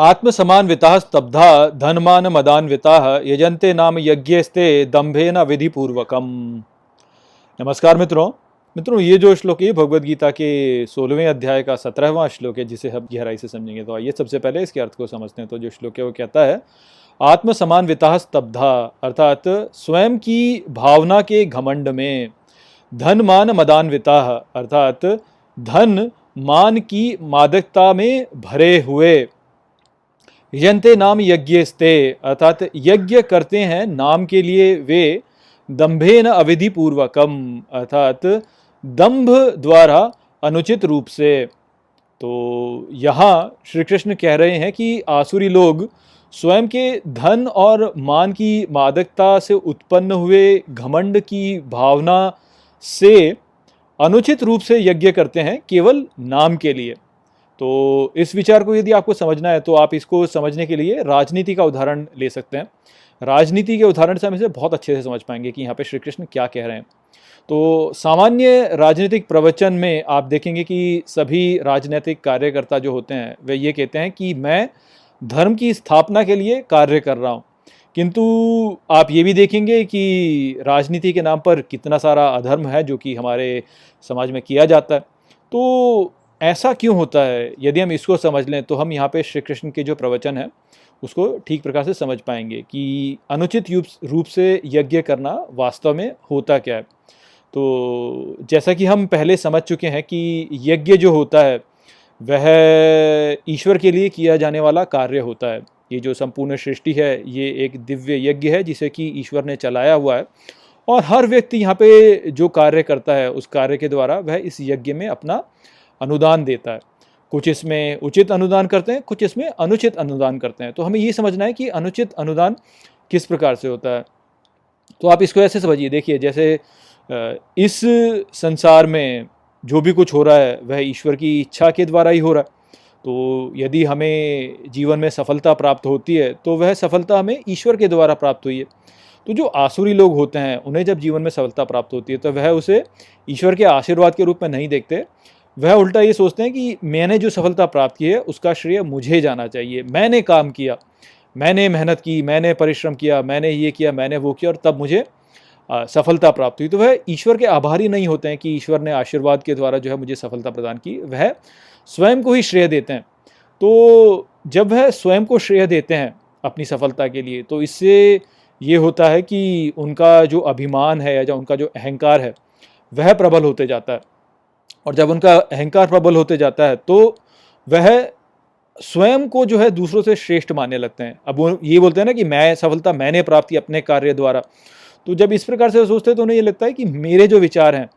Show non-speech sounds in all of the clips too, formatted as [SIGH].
आत्मसमान्विता स्तब्धा धनमान मदान्विता यजंते नाम यज्ञस्ते दंभे न विधिपूर्वकम। नमस्कार मित्रों। मित्रों, ये जो श्लोक है भगवद गीता के सोलहवें अध्याय का सत्रहवां श्लोक है, जिसे हम गहराई से समझेंगे। तो आइए सबसे पहले इसके अर्थ को समझते हैं। तो जो श्लोक है, वो कहता है आत्म समान्विता स्तब्धा अर्थात स्वयं की भावना के घमंड में धन मान मदान्विता अर्थात धन मान की मादकता में भरे हुए यंते नाम यज्ञ स्ते अर्थात यज्ञ करते हैं, नाम के लिए वे दंभे न अविधि पूर्वकम अर्थात दम्भ द्वारा अनुचित रूप से। तो यहाँ श्री कृष्ण कह रहे हैं कि आसुरी लोग स्वयं के धन और मान की मादकता से उत्पन्न हुए घमंड की भावना से अनुचित रूप से यज्ञ करते हैं, केवल नाम के लिए। तो इस विचार को यदि आपको समझना है तो आप इसको समझने के लिए राजनीति का उदाहरण ले सकते हैं। राजनीति के उदाहरण से हम इसे बहुत अच्छे से समझ पाएँगे कि यहाँ पे श्री कृष्ण क्या कह रहे हैं। तो सामान्य राजनीतिक प्रवचन में आप देखेंगे कि सभी राजनीतिक कार्यकर्ता जो होते हैं, वे ये कहते हैं कि मैं धर्म की स्थापना के लिए कार्य कर रहा हूँ। किंतु आप ये भी देखेंगे कि राजनीति के नाम पर कितना सारा अधर्म है जो कि हमारे समाज में किया जाता है। तो ऐसा क्यों होता है? यदि हम इसको समझ लें तो हम यहाँ पे श्री कृष्ण के जो प्रवचन है, उसको ठीक प्रकार से समझ पाएँगे कि अनुचित रूप से यज्ञ करना वास्तव में होता क्या है। तो जैसा कि हम पहले समझ चुके हैं कि यज्ञ जो होता है, वह ईश्वर के लिए किया जाने वाला कार्य होता है। ये जो संपूर्ण सृष्टि है, ये एक दिव्य यज्ञ है, जिसे कि ईश्वर ने चलाया हुआ है। और हर व्यक्ति यहाँ पे जो कार्य करता है, उस कार्य के द्वारा वह इस यज्ञ में अपना अनुदान देता है। कुछ इसमें उचित अनुदान करते हैं, कुछ इसमें अनुचित अनुदान करते हैं। तो हमें ये समझना है कि अनुचित अनुदान किस प्रकार से होता है। तो आप इसको ऐसे समझिए, देखिए, जैसे इस संसार में जो भी कुछ हो रहा है, वह ईश्वर की इच्छा के द्वारा ही हो रहा है। तो यदि हमें जीवन में सफलता प्राप्त होती है तो वह सफलता हमें ईश्वर के द्वारा प्राप्त हुई है। तो जो आसुरी लोग होते हैं, उन्हें जब जीवन में सफलता प्राप्त होती है तो वह उसे ईश्वर के आशीर्वाद के रूप में नहीं देखते। वह उल्टा ये सोचते हैं कि मैंने जो सफलता प्राप्त की है, उसका श्रेय मुझे जाना चाहिए। मैंने काम किया, मैंने मेहनत की, मैंने परिश्रम किया, मैंने ये किया, मैंने वो किया और तब मुझे सफलता प्राप्त हुई। तो वह ईश्वर के आभारी नहीं होते हैं कि ईश्वर ने आशीर्वाद के द्वारा जो है मुझे सफलता प्रदान की। वह स्वयं को ही श्रेय देते हैं। तो जब वह स्वयं को श्रेय देते हैं अपनी सफलता के लिए तो इससे ये होता है कि उनका जो अभिमान है या उनका जो अहंकार है, वह प्रबल होते जाता है। और जब उनका अहंकार प्रबल होते जाता है तो वह स्वयं को जो है दूसरों से श्रेष्ठ मानने लगते हैं। अब वो ये बोलते हैं ना कि मैं सफलता मैंने प्राप्त की अपने कार्य द्वारा। तो जब इस प्रकार से सोचते हैं तो उन्हें ये लगता है कि मेरे जो विचार हैं,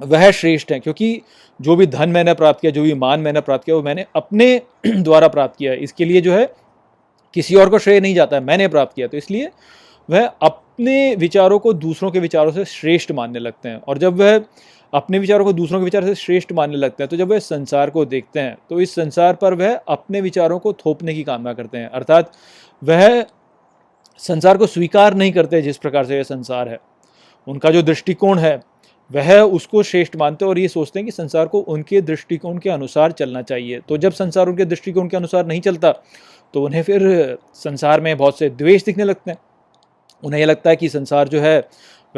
वह श्रेष्ठ हैं, क्योंकि जो भी धन मैंने प्राप्त किया, जो भी मान मैंने प्राप्त किया, वो मैंने अपने [CLEARS THROAT] द्वारा प्राप्त किया है। इसके लिए जो है, किसी और को श्रेय नहीं जाता है, मैंने प्राप्त किया तो इसलिए वह अपने विचारों को दूसरों के विचारों से श्रेष्ठ मानने लगते हैं। और जब वह अपने विचारों को दूसरों के विचार से श्रेष्ठ मानने लगते हैं। तो जब वह संसार को देखते हैं तो इस संसार पर वह अपने विचारों को थोपने की कामना करते हैं। अर्थात वह संसार को स्वीकार नहीं करते जिस प्रकार से यह संसार है। उनका जो दृष्टिकोण है, वह उसको श्रेष्ठ मानते हैं और ये सोचते हैं कि संसार को उनके दृष्टिकोण के अनुसार चलना चाहिए। तो जब संसार उनके दृष्टिकोण के अनुसार नहीं चलता तो उन्हें फिर संसार में बहुत से द्वेष दिखने लगते हैं। उन्हें यह लगता है कि संसार जो है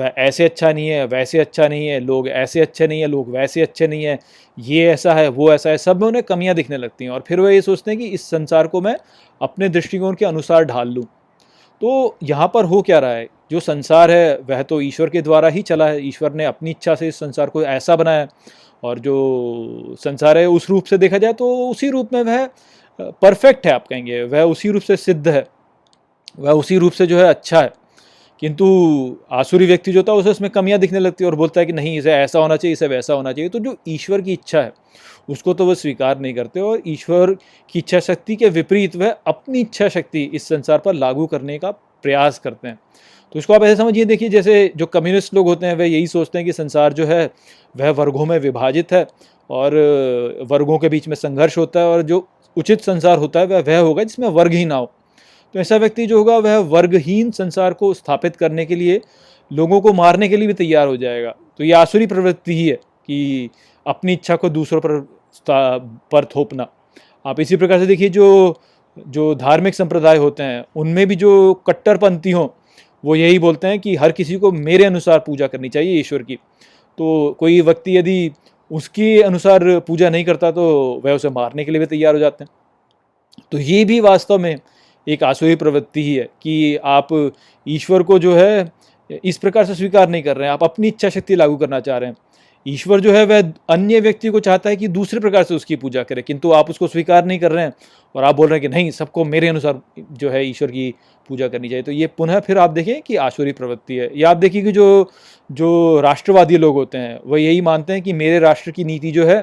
ऐसे अच्छा नहीं है, वैसे अच्छा नहीं है, लोग ऐसे अच्छे नहीं है, लोग वैसे अच्छे नहीं है, ये ऐसा है, वो ऐसा है, सब में उन्हें कमियाँ दिखने लगती हैं। और फिर वह ये सोचते हैं कि इस संसार को मैं अपने दृष्टिकोण के अनुसार ढाल लूँ। तो यहाँ पर हो क्या रहा है? जो संसार है, वह तो ईश्वर के द्वारा ही चला है। ईश्वर ने अपनी इच्छा से इस संसार को ऐसा बनाया। और जो संसार है, उस रूप से देखा जाए तो उसी रूप में वह परफेक्ट है आप कहेंगे। वह उसी रूप से सिद्ध है। वह उसी रूप से जो है अच्छा है। किंतु आसुरी व्यक्ति जो होता है, उसे उसमें कमियाँ दिखने लगती है और बोलता है कि नहीं, इसे ऐसा होना चाहिए, इसे वैसा होना चाहिए। तो जो ईश्वर की इच्छा है, उसको तो वह स्वीकार नहीं करते और ईश्वर की इच्छा शक्ति के विपरीत वह अपनी इच्छा शक्ति इस संसार पर लागू करने का प्रयास करते हैं। तो इसको आप ऐसे समझिए, देखिए, जैसे जो कम्युनिस्ट लोग होते हैं, वह यही सोचते हैं कि संसार जो है, वह वर्गों में विभाजित है और वर्गों के बीच में संघर्ष होता है और जो उचित संसार होता है, वह वह होगा जिसमें वर्ग ही ना हो। तो ऐसा व्यक्ति जो होगा, वह वर्गहीन संसार को स्थापित करने के लिए, लोगों को मारने के लिए भी तैयार हो जाएगा। तो ये आसुरी प्रवृत्ति ही है कि अपनी इच्छा को दूसरों पर पर थोपना। आप इसी प्रकार से देखिए, जो जो धार्मिक संप्रदाय होते हैं, उनमें भी जो कट्टरपंथी हों, वो यही बोलते हैं कि हर किसी को मेरे अनुसार पूजा करनी चाहिए ईश्वर की। तो कोई व्यक्ति यदि उसके अनुसार पूजा नहीं करता तो वह उसे मारने के लिए भी तैयार हो जाते हैं। तो ये भी वास्तव में एक आसुरी प्रवृत्ति ही है कि आप ईश्वर को जो है, इस प्रकार से स्वीकार नहीं कर रहे हैं। आप अपनी इच्छा शक्ति लागू करना चाह रहे हैं। ईश्वर जो है, वह अन्य व्यक्ति को चाहता है कि दूसरे प्रकार से उसकी पूजा करे, किंतु आप उसको स्वीकार नहीं कर रहे हैं और आप बोल रहे हैं कि नहीं, सबको मेरे अनुसार जो है ईश्वर की पूजा करनी चाहिए। तो ये पुनः फिर आप देखें कि आसुरी प्रवृत्ति है। या आप देखिए कि जो जो राष्ट्रवादी लोग होते हैं वह यही मानते हैं कि मेरे राष्ट्र की नीति जो है,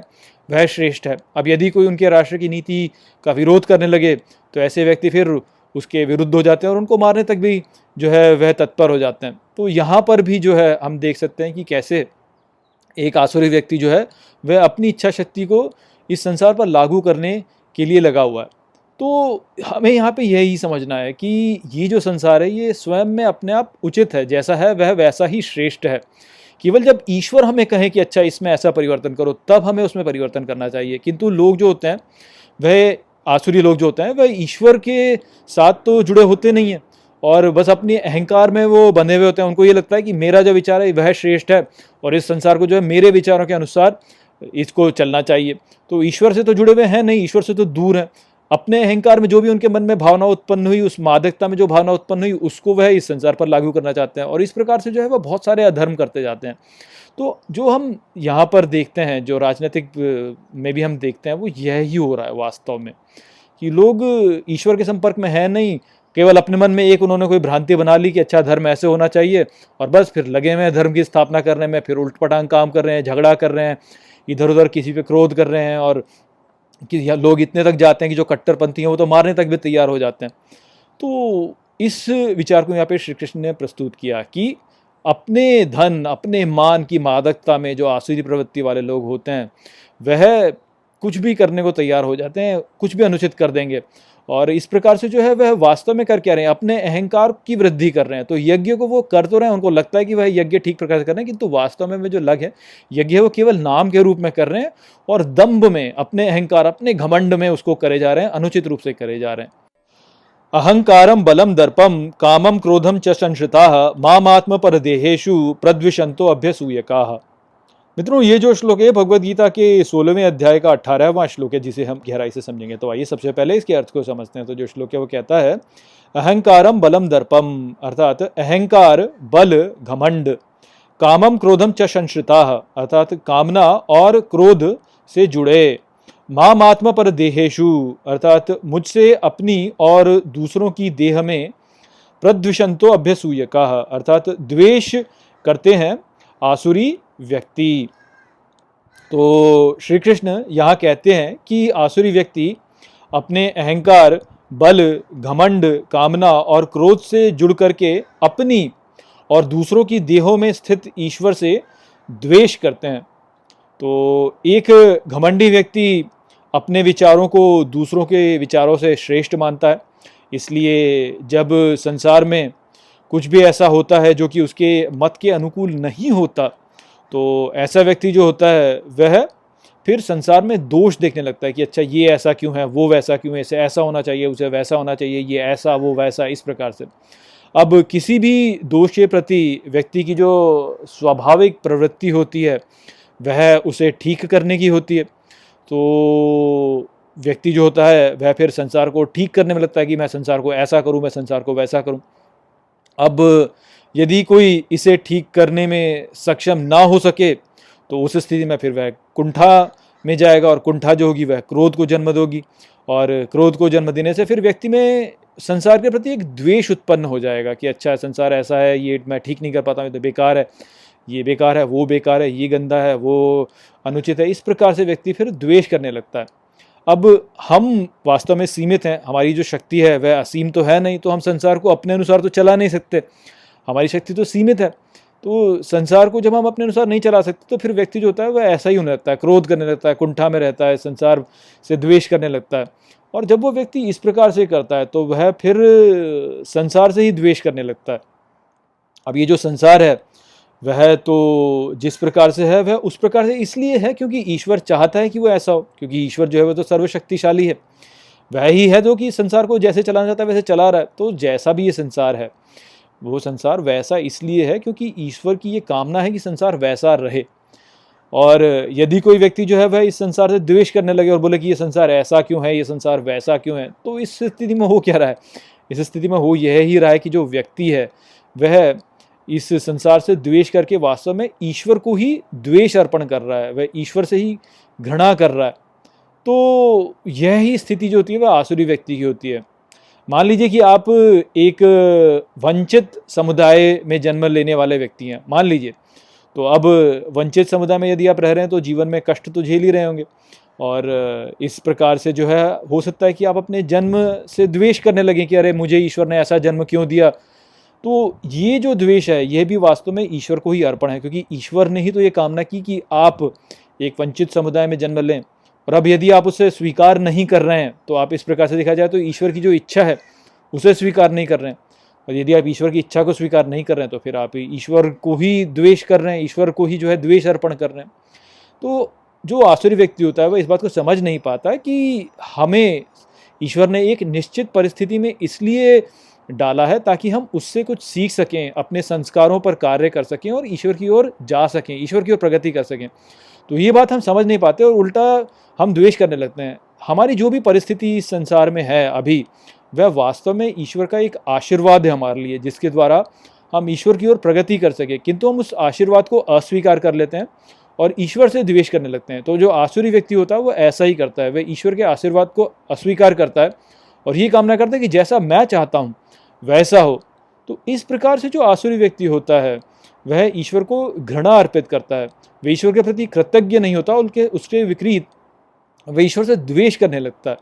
वह श्रेष्ठ है। अब यदि कोई उनके राष्ट्र की नीति का विरोध करने लगे तो ऐसे व्यक्ति फिर उसके विरुद्ध हो जाते हैं और उनको मारने तक भी जो है वह तत्पर हो जाते हैं। तो यहाँ पर भी जो है हम देख सकते हैं कि कैसे एक आसुरी व्यक्ति जो है वह अपनी इच्छा शक्ति को इस संसार पर लागू करने के लिए लगा हुआ है। तो हमें यहाँ पे यही समझना है कि ये जो संसार है, ये स्वयं में अपने आप उचित है, जैसा है वह वैसा ही श्रेष्ठ है। केवल जब ईश्वर हमें कहें कि अच्छा इसमें ऐसा परिवर्तन करो, तब हमें उसमें परिवर्तन करना चाहिए। किंतु लोग जो होते हैं, वह आसुरी लोग जो होते हैं, वह ईश्वर के साथ तो जुड़े होते नहीं हैं। और बस अपनी अहंकार में वो बंधे हुए होते हैं। उनको ये लगता है कि मेरा जो विचार है, वह श्रेष्ठ है और इस संसार को जो है, मेरे विचारों के अनुसार इसको चलना चाहिए। तो ईश्वर से तो जुड़े हुए हैं, नहीं, ईश्वर से तो दूर है। अपने अहंकार में जो भी उनके मन में भावना उत्पन्न हुई, उस मादकता में जो भावना उत्पन्न हुई, उसको वह इस संसार पर लागू करना चाहते हैं। और इस प्रकार से जो है, वह बहुत सारे अधर्म करते जाते हैं। तो जो हम यहाँ पर देखते हैं, जो राजनीतिक में भी हम देखते हैं, वो यह ही हो रहा है वास्तव में कि लोग ईश्वर के संपर्क में है नहीं, केवल अपने मन में एक उन्होंने कोई भ्रांति बना ली कि अच्छा धर्म ऐसे होना चाहिए और बस फिर लगे हुए धर्म की स्थापना करने में, फिर उल्ट पटांग काम कर रहे हैं, झगड़ा कर रहे हैं इधर उधर किसी पे क्रोध कर रहे हैं और कि लोग इतने तक जाते हैं कि जो कट्टरपंथी हैं, वो तो मारने तक भी तैयार हो जाते हैं। तो इस विचार को यहाँ पे श्री कृष्ण ने प्रस्तुत किया कि अपने धन, अपने मान की मादकता में जो आसुरी प्रवृत्ति वाले लोग होते हैं, वह कुछ भी करने को तैयार हो जाते हैं, कुछ भी अनुचित कर देंगे। और इस प्रकार से जो है, वह वास्तव में कर क्या रहे हैं? अपने अहंकार की वृद्धि कर रहे हैं। तो यज्ञ को वो कर तो रहे हैं, उनको लगता है कि वह यज्ञ ठीक प्रकार से कर रहे हैं, किंतु वास्तव में जो लग है, यज्ञ वो केवल नाम के रूप में कर रहे हैं और दम्भ में, अपने अहंकार, अपने घमंड में उसको करे जा रहे हैं, अनुचित रूप से करे जा रहे हैं। अहंकारम बलम दर्पम कामम क्रोधम च संश्रिता मामात्म पर देहेशु प्रद्विशंतो मित्रों, ये जो श्लोक है भगवत गीता के सोलहवें अध्याय का अठारहवां श्लोक है, जिसे हम गहराई से समझेंगे। तो आइए, सबसे पहले इसके अर्थ को समझते हैं। तो जो श्लोक है, वो कहता है अहंकारम बलम दर्पम अर्थात अहंकार, बल, घमंड कामम क्रोधम च संश्रिता, अर्थात कामना और क्रोध से जुड़े। माम आत्मा पर देहेशु अर्थात मुझसे अपनी और दूसरों की देह में प्रद्विषंतो अभ्यसूय का अर्थात द्वेष करते हैं आसुरी व्यक्ति। तो श्री कृष्ण यहाँ कहते हैं कि आसुरी व्यक्ति अपने अहंकार, बल, घमंड, कामना और क्रोध से जुड़ करके अपनी और दूसरों की देहों में स्थित ईश्वर से द्वेष करते हैं। तो एक घमंडी व्यक्ति अपने विचारों को दूसरों के विचारों से श्रेष्ठ मानता है। इसलिए जब संसार में कुछ भी ऐसा होता है जो कि उसके मत के अनुकूल नहीं होता तो ऐसा व्यक्ति जो होता है, वह फिर संसार में दोष देखने लगता है कि अच्छा ये ऐसा क्यों है, वो वैसा क्यों है, इसे ऐसा होना चाहिए, उसे वैसा होना चाहिए, ये ऐसा, वो वैसा, इस प्रकार से। अब किसी भी दोष के प्रति व्यक्ति की जो स्वाभाविक प्रवृत्ति होती है वह उसे ठीक करने की होती है। तो व्यक्ति जो होता है, वह फिर संसार को ठीक करने में लगता है कि मैं संसार को ऐसा करूँ, मैं संसार को वैसा करूँ। अब यदि कोई इसे ठीक करने में सक्षम ना हो सके तो उस स्थिति में फिर वह कुंठा में जाएगा और कुंठा जो होगी, वह क्रोध को जन्म दोगी। और क्रोध को जन्म देने से फिर व्यक्ति में संसार के प्रति एक द्वेष उत्पन्न हो जाएगा कि अच्छा संसार ऐसा है, ये मैं ठीक नहीं कर पाता हूँ तो बेकार है। ये बेकार है, वो बेकार है, ये गंदा है, वो अनुचित है। इस प्रकार से व्यक्ति फिर द्वेष करने लगता है। अब हम वास्तव में सीमित हैं, हमारी जो शक्ति है वह असीम तो है नहीं तो हम संसार को अपने अनुसार तो चला नहीं सकते। हमारी शक्ति तो सीमित है तो संसार को जब हम अपने अनुसार नहीं चला सकते तो फिर व्यक्ति जो होता है वह ऐसा ही होने लगता है, क्रोध करने लगता है, कुंठा में रहता है, संसार से द्वेष करने लगता है। और जब वो व्यक्ति इस प्रकार से करता है तो वह फिर संसार से ही द्वेष करने लगता है। अब ये जो संसार है वह तो जिस प्रकार से है, वह उस प्रकार से इसलिए है क्योंकि ईश्वर चाहता है कि वो ऐसा हो, क्योंकि ईश्वर जो है वह तो सर्वशक्तिशाली है। वह ही है जो कि संसार को जैसे चलाना चाहता है, वैसे चला रहा है तो जैसा भी ये संसार है, वो संसार वैसा इसलिए है क्योंकि ईश्वर की ये कामना है कि संसार वैसा रहे। और यदि कोई व्यक्ति जो है, वह इस संसार से द्वेष करने लगे और बोले कि ये संसार ऐसा क्यों है, ये संसार वैसा क्यों है तो इस स्थिति में हो क्या रहा है? इस स्थिति में हो यह ही रहा है कि जो व्यक्ति है, वह इस संसार से द्वेष करके वास्तव में ईश्वर को ही द्वेष अर्पण कर रहा है, वह ईश्वर से ही घृणा कर रहा है। तो यह ही स्थिति जो होती है, वह आसुरी व्यक्ति की होती है। मान लीजिए कि आप एक वंचित समुदाय में जन्म लेने वाले व्यक्ति हैं, मान लीजिए। तो अब वंचित समुदाय में यदि आप रह रहे हैं तो जीवन में कष्ट तो झेल ही रहे होंगे। और इस प्रकार से जो है, हो सकता है कि आप अपने जन्म से द्वेष करने लगें कि, अरे, मुझे ईश्वर ने ऐसा जन्म क्यों दिया? तो ये जो द्वेष है, यह भी वास्तव में ईश्वर को ही अर्पण है, क्योंकि ईश्वर ने ही तो ये कामना की कि आप एक वंचित समुदाय में जन्म लें। और अब यदि आप उसे स्वीकार नहीं कर रहे हैं तो आप इस प्रकार से देखा जाए तो ईश्वर की जो इच्छा है, उसे स्वीकार नहीं कर रहे हैं। और यदि आप ईश्वर की इच्छा को स्वीकार नहीं कर रहे हैं तो फिर आप ईश्वर को ही द्वेष कर रहे हैं, ईश्वर को ही जो है द्वेष अर्पण कर रहे हैं। तो जो आसुरी व्यक्ति होता है, वह इस बात को समझ नहीं पाता कि हमें ईश्वर ने एक निश्चित परिस्थिति में इसलिए डाला है ताकि हम उससे कुछ सीख सकें, अपने संस्कारों पर कार्य कर सकें और ईश्वर की ओर जा सकें, ईश्वर की ओर प्रगति कर सकें। तो ये बात हम समझ नहीं पाते और उल्टा हम द्वेष करने लगते हैं। हमारी जो भी परिस्थिति इस संसार में है अभी, वह वास्तव में ईश्वर का एक आशीर्वाद है हमारे लिए, जिसके द्वारा हम ईश्वर की ओर प्रगति कर सकें। किंतु हम उस आशीर्वाद को अस्वीकार कर लेते हैं और ईश्वर से द्वेष करने लगते हैं। तो जो आसुरी व्यक्ति होता है, वो ऐसा ही करता है। वह ईश्वर के आशीर्वाद को अस्वीकार करता है और ये कामना करता है कि जैसा मैं चाहता हूँ वैसा हो। तो इस प्रकार से जो आसुरी व्यक्ति होता है, वह ईश्वर को घृणा अर्पित करता है। वह ईश्वर के प्रति कृतज्ञ नहीं होता, उनके, उसके विपरीत वह ईश्वर से द्वेष करने लगता है।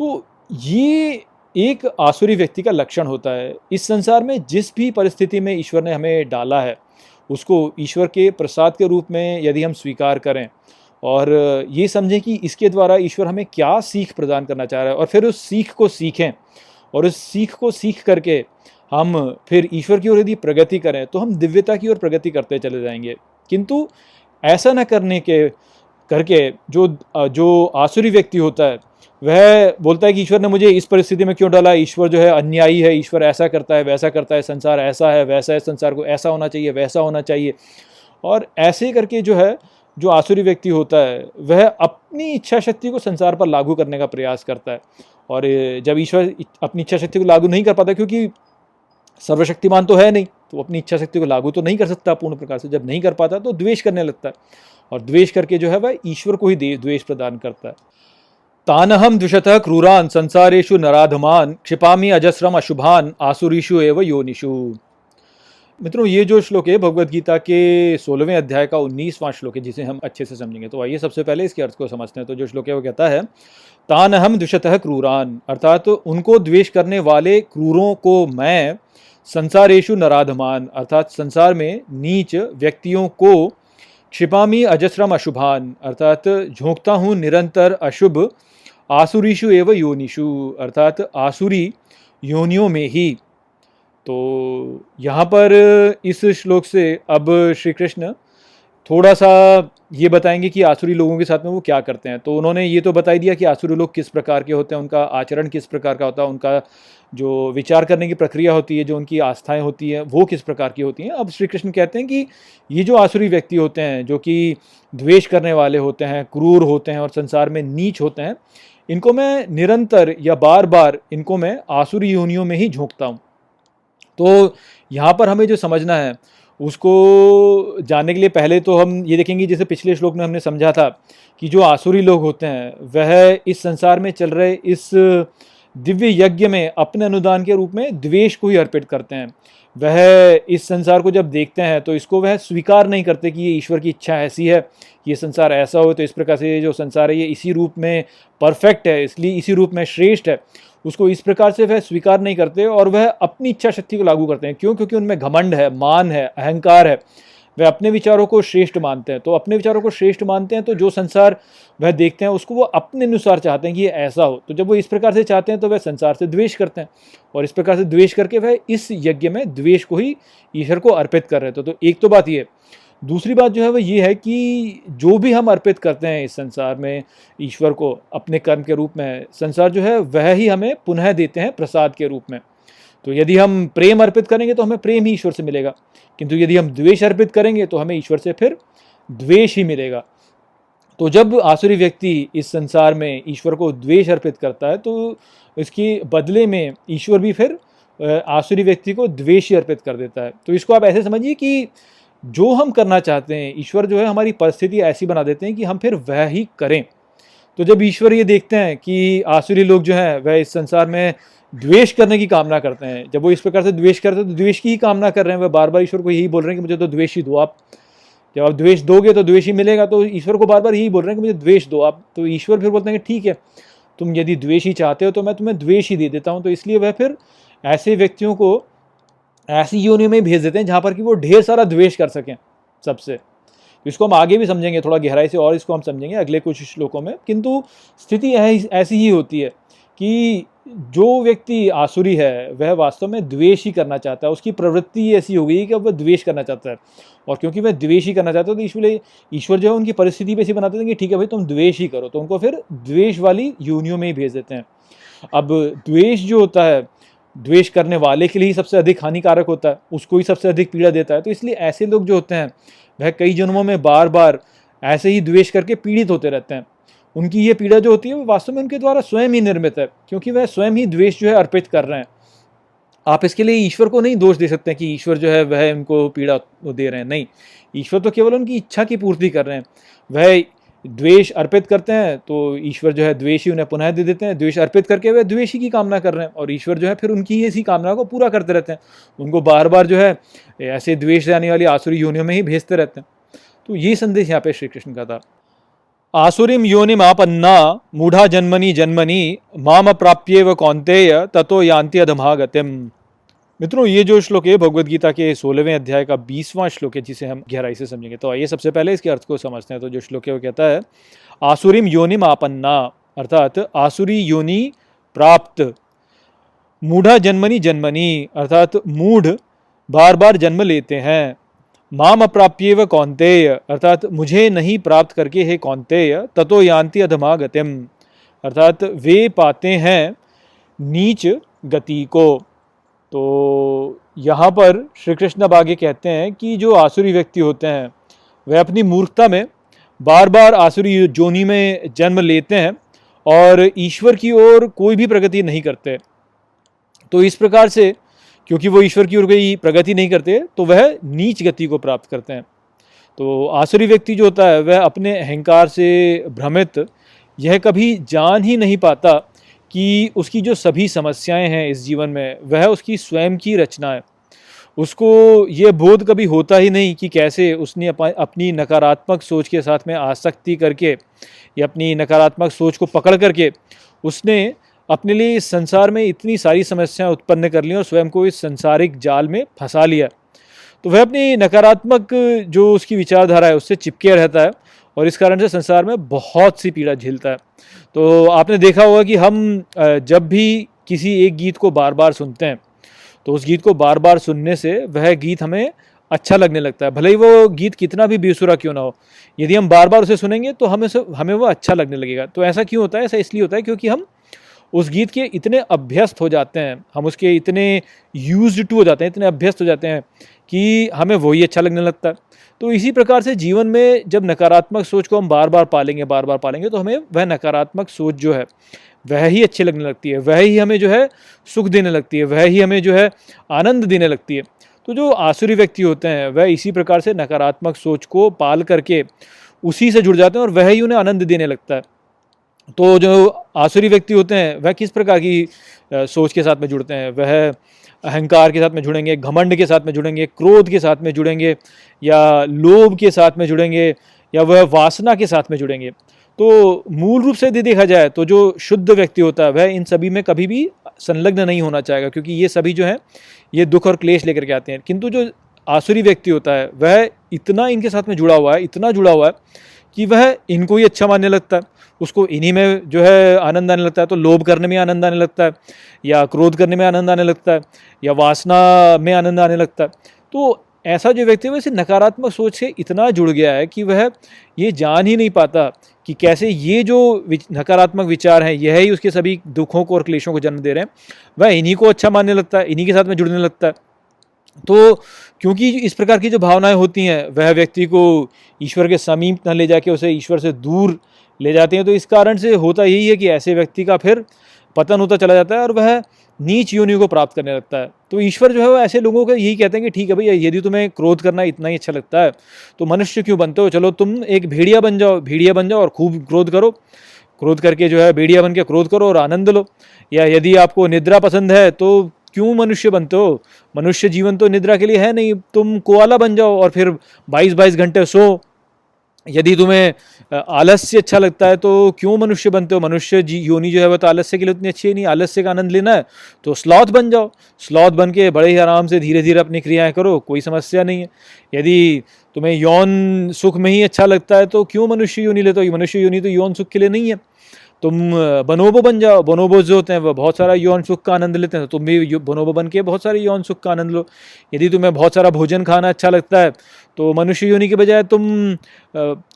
तो ये एक आसुरी व्यक्ति का लक्षण होता है। इस संसार में जिस भी परिस्थिति में ईश्वर ने हमें डाला है, उसको ईश्वर के प्रसाद के रूप में यदि हम स्वीकार करें और ये समझें कि इसके द्वारा ईश्वर हमें क्या सीख प्रदान करना चाह रहा है और फिर उस सीख को सीखें और उस सीख को सीख करके हम फिर ईश्वर की ओर यदि प्रगति करें तो हम दिव्यता की ओर प्रगति करते चले जाएँगे। किंतु ऐसा न करने के, करके जो जो आसुरी व्यक्ति होता है, वह बोलता है कि ईश्वर ने मुझे इस परिस्थिति में क्यों डाला? ईश्वर जो है अन्यायी है, ईश्वर ऐसा करता है, वैसा करता है, संसार ऐसा है, वैसा है, संसार को ऐसा होना चाहिए, वैसा होना चाहिए। और ऐसे करके जो है जो आसुरी व्यक्ति होता है, वह अपनी इच्छा शक्ति को संसार पर लागू करने का प्रयास करता है। और जब ईश्वर अपनी इच्छा शक्ति को लागू नहीं कर पाता क्योंकि सर्वशक्तिमान तो है नहीं तो अपनी इच्छा शक्ति को लागू तो नहीं कर सकता, पूर्ण प्रकार से जब नहीं कर पाता तो द्वेष करने लगता है। और द्वेष करके जो है वह ईश्वर को ही द्वेष प्रदान करता है। तानहम द्विशतः क्रूरान संसारेशु नराधमान, क्षिपामी अजस्रम अशुभान आसुरीशु एव योनिषु। मित्रों, ये जो श्लोक है भगवत गीता के सोलहवें अध्याय का उन्नीसवां श्लोक है, जिसे हम अच्छे से समझेंगे। तो आइए सबसे पहले इसके अर्थ को समझते हैं। तो जो श्लोक है, वो कहता है, तानहम द्विशतः क्रूरान अर्थात तो उनको द्वेष करने वाले क्रूरों को मैं संसारेशु नराधमान, अर्थात संसार में नीच व्यक्तियों को क्षिपामी अजस्रम अशुभान, अर्थात झोंकता हूँ निरंतर अशुभ आसुरीशु एव योनिषु, अर्थात आसुरी योनियों में ही। तो यहाँ पर इस श्लोक से अब श्री कृष्ण थोड़ा सा ये बताएँगे कि आसुरी लोगों के साथ में वो क्या करते हैं। तो उन्होंने ये तो बताई दिया कि आसुरी लोग किस प्रकार के होते हैं, उनका आचरण किस प्रकार का होता है, उनका जो विचार करने की प्रक्रिया होती है, जो उनकी आस्थाएँ होती हैं, वो किस प्रकार की होती हैं। अब श्री कृष्ण कहते हैं कि ये जो आसुरी व्यक्ति होते हैं, जो कि द्वेष करने वाले होते हैं, क्रूर होते हैं और संसार में नीच होते हैं, इनको मैं निरंतर या बार बार इनको मैं आसुरी योनियों में ही झोंकता हूँ। तो यहाँ पर हमें जो समझना है, उसको जानने के लिए पहले तो हम ये देखेंगे, जैसे पिछले श्लोक में हमने समझा था कि जो आसुरी लोग होते हैं, वह इस संसार में चल रहे, इस दिव्य यज्ञ में अपने अनुदान के रूप में द्वेष को ही अर्पित करते हैं। वह इस संसार को जब देखते हैं तो इसको वह स्वीकार नहीं करते कि ये ईश्वर की इच्छा ऐसी है ये संसार ऐसा हो तो इस प्रकार से ये जो संसार है, ये इसी रूप में परफेक्ट है, इसलिए इसी रूप में श्रेष्ठ है। उसको इस प्रकार से वह स्वीकार नहीं करते और वह अपनी इच्छा शक्ति को लागू करते हैं। क्यों? क्योंकि उनमें घमंड है, मान है, अहंकार है। वह अपने विचारों को श्रेष्ठ मानते हैं। तो अपने विचारों को श्रेष्ठ मानते हैं तो जो संसार वह देखते हैं उसको वो अपने अनुसार चाहते हैं कि ये ऐसा हो। तो जब वो इस प्रकार से चाहते हैं तो वह संसार से द्वेष करते हैं और इस प्रकार से द्वेष करके वह इस यज्ञ में द्वेष को ही ईश्वर को अर्पित कर रहे थे तो एक तो बात ये दूसरी बात जो है वो ये है कि जो भी हम अर्पित करते हैं इस संसार में ईश्वर को अपने कर्म के रूप में, संसार जो है वह ही हमें पुनः देते हैं प्रसाद के रूप में। तो यदि हम प्रेम अर्पित करेंगे तो हमें प्रेम ही ईश्वर से मिलेगा, किंतु यदि हम द्वेष अर्पित करेंगे तो हमें ईश्वर से फिर द्वेष ही मिलेगा। तो जब आसुरी व्यक्ति इस संसार में ईश्वर को द्वेष अर्पित करता है तो इसके बदले में ईश्वर भी फिर आसुरी व्यक्ति को द्वेष अर्पित कर देता है। तो इसको आप ऐसे समझिए कि जो हम करना चाहते हैं, ईश्वर जो है हमारी परिस्थिति ऐसी बना देते हैं कि हम फिर वह ही करें। तो जब ईश्वर ये देखते हैं कि आसुरी लोग जो हैं, वह इस संसार में द्वेष करने की कामना करते हैं, जब वो इस प्रकार से द्वेष करते हैं तो द्वेष की ही कामना कर रहे हैं, वह बार बार ईश्वर को यही बोल रहे हैं कि मुझे तो द्वेष ही दो, आप जब आप द्वेष दोगे तो द्वेष ही मिलेगा तो ईश्वर को बार बार यही बोल रहे हैं कि मुझे द्वेष दो, आप तो ईश्वर फिर बोलते हैं कि ठीक है, तुम यदि द्वेष ही चाहते हो तो मैं तुम्हें द्वेष ही दे देता हूँ तो इसलिए वह फिर ऐसे व्यक्तियों को ऐसी योनियों में भेज देते हैं जहाँ पर कि वो ढेर सारा द्वेष कर सकें सबसे। इसको हम आगे भी समझेंगे, थोड़ा गहराई से और इसको हम समझेंगे अगले कुछ श्लोकों में। किंतु स्थिति ऐसी ही होती है कि जो व्यक्ति आसुरी है, वह वास्तव में द्वेष ही करना चाहता है। उसकी प्रवृत्ति ऐसी हो गई कि वह द्वेष करना चाहता है। और क्योंकि वह द्वेष ही करना चाहता है तो ईश्वर ईश्वर जो है उनकी परिस्थिति पे ऐसी बनाते हैं कि ठीक है भाई, तुम द्वेष ही करो तो उनको फिर द्वेष वाली यूनियों में ही भेज देते हैं। अब द्वेष जो होता है द्वेष करने वाले के लिए ही सबसे अधिक हानिकारक होता है, उसको ही सबसे अधिक पीड़ा देता है। तो इसलिए ऐसे लोग जो होते हैं, वह कई जन्मों में बार बार ऐसे ही द्वेष करके पीड़ित होते रहते हैं। उनकी ये पीड़ा जो होती है, वो वास्तव में उनके द्वारा स्वयं ही निर्मित है, क्योंकि वह स्वयं ही द्वेष जो है अर्पित कर रहे हैं। आप इसके लिए ईश्वर को नहीं दोष दे सकते हैं कि ईश्वर जो है, वह उनको पीड़ा दे रहे हैं। नहीं, ईश्वर तो केवल उनकी इच्छा की पूर्ति कर रहे हैं। वह द्वेष अर्पित करते हैं तो ईश्वर जो है द्वेष ही उन्हें पुनः दे देते हैं। द्वेष अर्पित करके वे द्वेष ही की कामना कर रहे हैं और ईश्वर जो है फिर उनकी ही इसी कामना को पूरा करते रहते हैं। उनको बार बार जो है ऐसे द्वेष जाने वाली आसुरी योनियों में ही भेजते रहते हैं। तो ये संदेश यहाँ पे श्री कृष्ण का था। आसुरीम योनिम आपन्ना, मूढ़ा जन्मनी जन्मनी, माम प्राप्य व कौंतेय ततो यान्ति अधमागतिम। मित्रों, ये जो श्लोक है भगवत गीता के सोलहवें अध्याय का बीसवां श्लोक है, जिसे हम गहराई से समझेंगे। तो आइए सबसे पहले इसके अर्थ को समझते हैं। तो जो श्लोक है, वो कहता है, आसुरीम योनिम आपन्ना अर्थात, आसुरी योनि प्राप्त मूढ़ा जन्मनी जन्मनी अर्थात, मूढ़ बार बार जन्म लेते हैं माम अप्राप्य व कौनतेय अर्थात, मुझे नहीं प्राप्त करके हे कौनतेय, ततो यान्ति अधमा गतिम अर्थात, वे पाते हैं नीच गति को तो यहाँ पर श्री कृष्ण अब आगे कहते हैं कि जो आसुरी व्यक्ति होते हैं, वह अपनी मूर्खता में बार बार आसुरी जोनी में जन्म लेते हैं और ईश्वर की ओर कोई भी प्रगति नहीं करते। तो इस प्रकार से क्योंकि वो ईश्वर की ओर कोई प्रगति नहीं करते तो वह नीच गति को प्राप्त करते हैं। तो आसुरी व्यक्ति जो होता है, वह अपने अहंकार से भ्रमित, यह कभी जान ही नहीं पाता कि उसकी जो सभी समस्याएँ हैं इस जीवन में, वह उसकी स्वयं की रचना है। उसको ये बोध कभी होता ही नहीं कि कैसे उसने अपनी नकारात्मक सोच के साथ में आसक्ति करके या अपनी नकारात्मक सोच को पकड़ करके उसने अपने लिए इस संसार में इतनी सारी समस्याएँ उत्पन्न कर ली और स्वयं को इस संसारिक जाल में फंसा लिया। तो वह अपनी नकारात्मक जो उसकी विचारधारा है, उससे चिपके रहता है। और इस कारण से संसार में बहुत सी पीड़ा झेलता है। तो आपने देखा होगा कि हम जब भी किसी एक गीत को बार बार सुनते हैं तो उस गीत को बार बार सुनने से वह गीत हमें अच्छा लगने लगता है। भले ही वो गीत कितना भी बेसुरा क्यों ना हो, यदि हम बार बार उसे सुनेंगे तो हमें हमें वो अच्छा लगने लगेगा। तो ऐसा क्यों होता है? ऐसा इसलिए होता है क्योंकि हम उस गीत के इतने अभ्यस्त हो जाते हैं, हम उसके इतने यूज़ टू हो जाते हैं, इतने अभ्यस्त हो जाते हैं कि हमें वही अच्छा लगने लगता है। तो इसी प्रकार से जीवन में जब नकारात्मक सोच को हम बार बार पालेंगे बार बार पालेंगे तो हमें वह नकारात्मक सोच जो है, वह ही अच्छी लगने लगती है, वह ही हमें जो है सुख देने लगती है, वह ही हमें जो है आनंद देने लगती है। तो जो आसुरी व्यक्ति होते हैं, वह इसी प्रकार से नकारात्मक सोच को पाल करके उसी से जुड़ जाते हैं और वह ही उन्हें आनंद देने लगता है। तो जो आसुरी व्यक्ति होते हैं, वह किस प्रकार की सोच के साथ में जुड़ते हैं? वह अहंकार के साथ में जुड़ेंगे, घमंड के साथ में जुड़ेंगे, क्रोध के साथ में जुड़ेंगे, या लोभ के साथ में जुड़ेंगे, या वह वासना के साथ में जुड़ेंगे? तो मूल रूप से यदि देखा जाए तो जो शुद्ध व्यक्ति होता है, वह इन सभी में कभी भी संलग्न नहीं होना चाहेगा, क्योंकि ये सभी जो हैं, ये दुख और क्लेश लेकर के आते हैं। किंतु जो आसुरी व्यक्ति होता है, वह इतना इनके साथ में जुड़ा हुआ है, इतना जुड़ा हुआ है, कि वह इनको ही अच्छा मानने लगता है। उसको इन्हीं में जो है आनंद आने लगता है तो लोभ करने में आनंद आने लगता है, या क्रोध करने में आनंद आने लगता है, या वासना में आनंद आने लगता है। तो ऐसा जो व्यक्ति है वैसे नकारात्मक सोच से इतना जुड़ गया है कि वह ये जान ही नहीं पाता कि कैसे ये जो नकारात्मक विचार हैं, यह ही उसके सभी दुखों को और क्लेशों को जन्म दे रहे हैं। वह इन्हीं को अच्छा मानने लगता है, इन्हीं के साथ में जुड़ने लगता है। तो क्योंकि इस प्रकार की जो भावनाएँ होती हैं, वह व्यक्ति को ईश्वर के समीप न ले जाके उसे ईश्वर से दूर ले जाते हैं। तो इस कारण से होता यही है कि ऐसे व्यक्ति का फिर पतन होता चला जाता है और वह नीच योनियों को प्राप्त करने लगता है। तो ईश्वर जो है वो ऐसे लोगों को यही कहते हैं कि ठीक है भैया, यदि तुम्हें क्रोध करना इतना ही अच्छा लगता है तो मनुष्य क्यों बनते हो? चलो तुम एक भेड़िया बन जाओ, भेड़िया बन जाओ और खूब क्रोध करो। क्रोध करके जो है भेड़िया बन के क्रोध करो और आनंद लो। या यदि आपको निद्रा पसंद है तो क्यों मनुष्य बनते हो? मनुष्य जीवन तो निद्रा के लिए है नहीं। तुम कोआला बन जाओ और फिर बाईस बाईस घंटे सो। यदि तुम्हें आलस्य अच्छा लगता है तो क्यों मनुष्य बनते हो? मनुष्य जी, योनि जो है वह तो आलस्य के लिए उतनी अच्छी नहीं। आलस्य का आनंद लेना है तो स्लॉथ बन जाओ। स्लॉथ बन के बड़े ही आराम से धीरे धीरे अपनी क्रियाएँ करो, कोई समस्या नहीं है। यदि तुम्हें यौन सुख में ही अच्छा लगता है तो क्यों मनुष्य योनि लेते हो? मनुष्य योनि तो यौन सुख के लिए नहीं है। तुम बनोबो बन जाओ। बनोबो जो होते हैं वह बहुत सारा यौन सुख का आनंद लेते हैं। तो तुम भी बनोबो बन के बहुत सारे यौन सुख का आनंद लो। यदि तुम्हें बहुत सारा भोजन खाना अच्छा लगता है तो मनुष्य योनि के बजाय तुम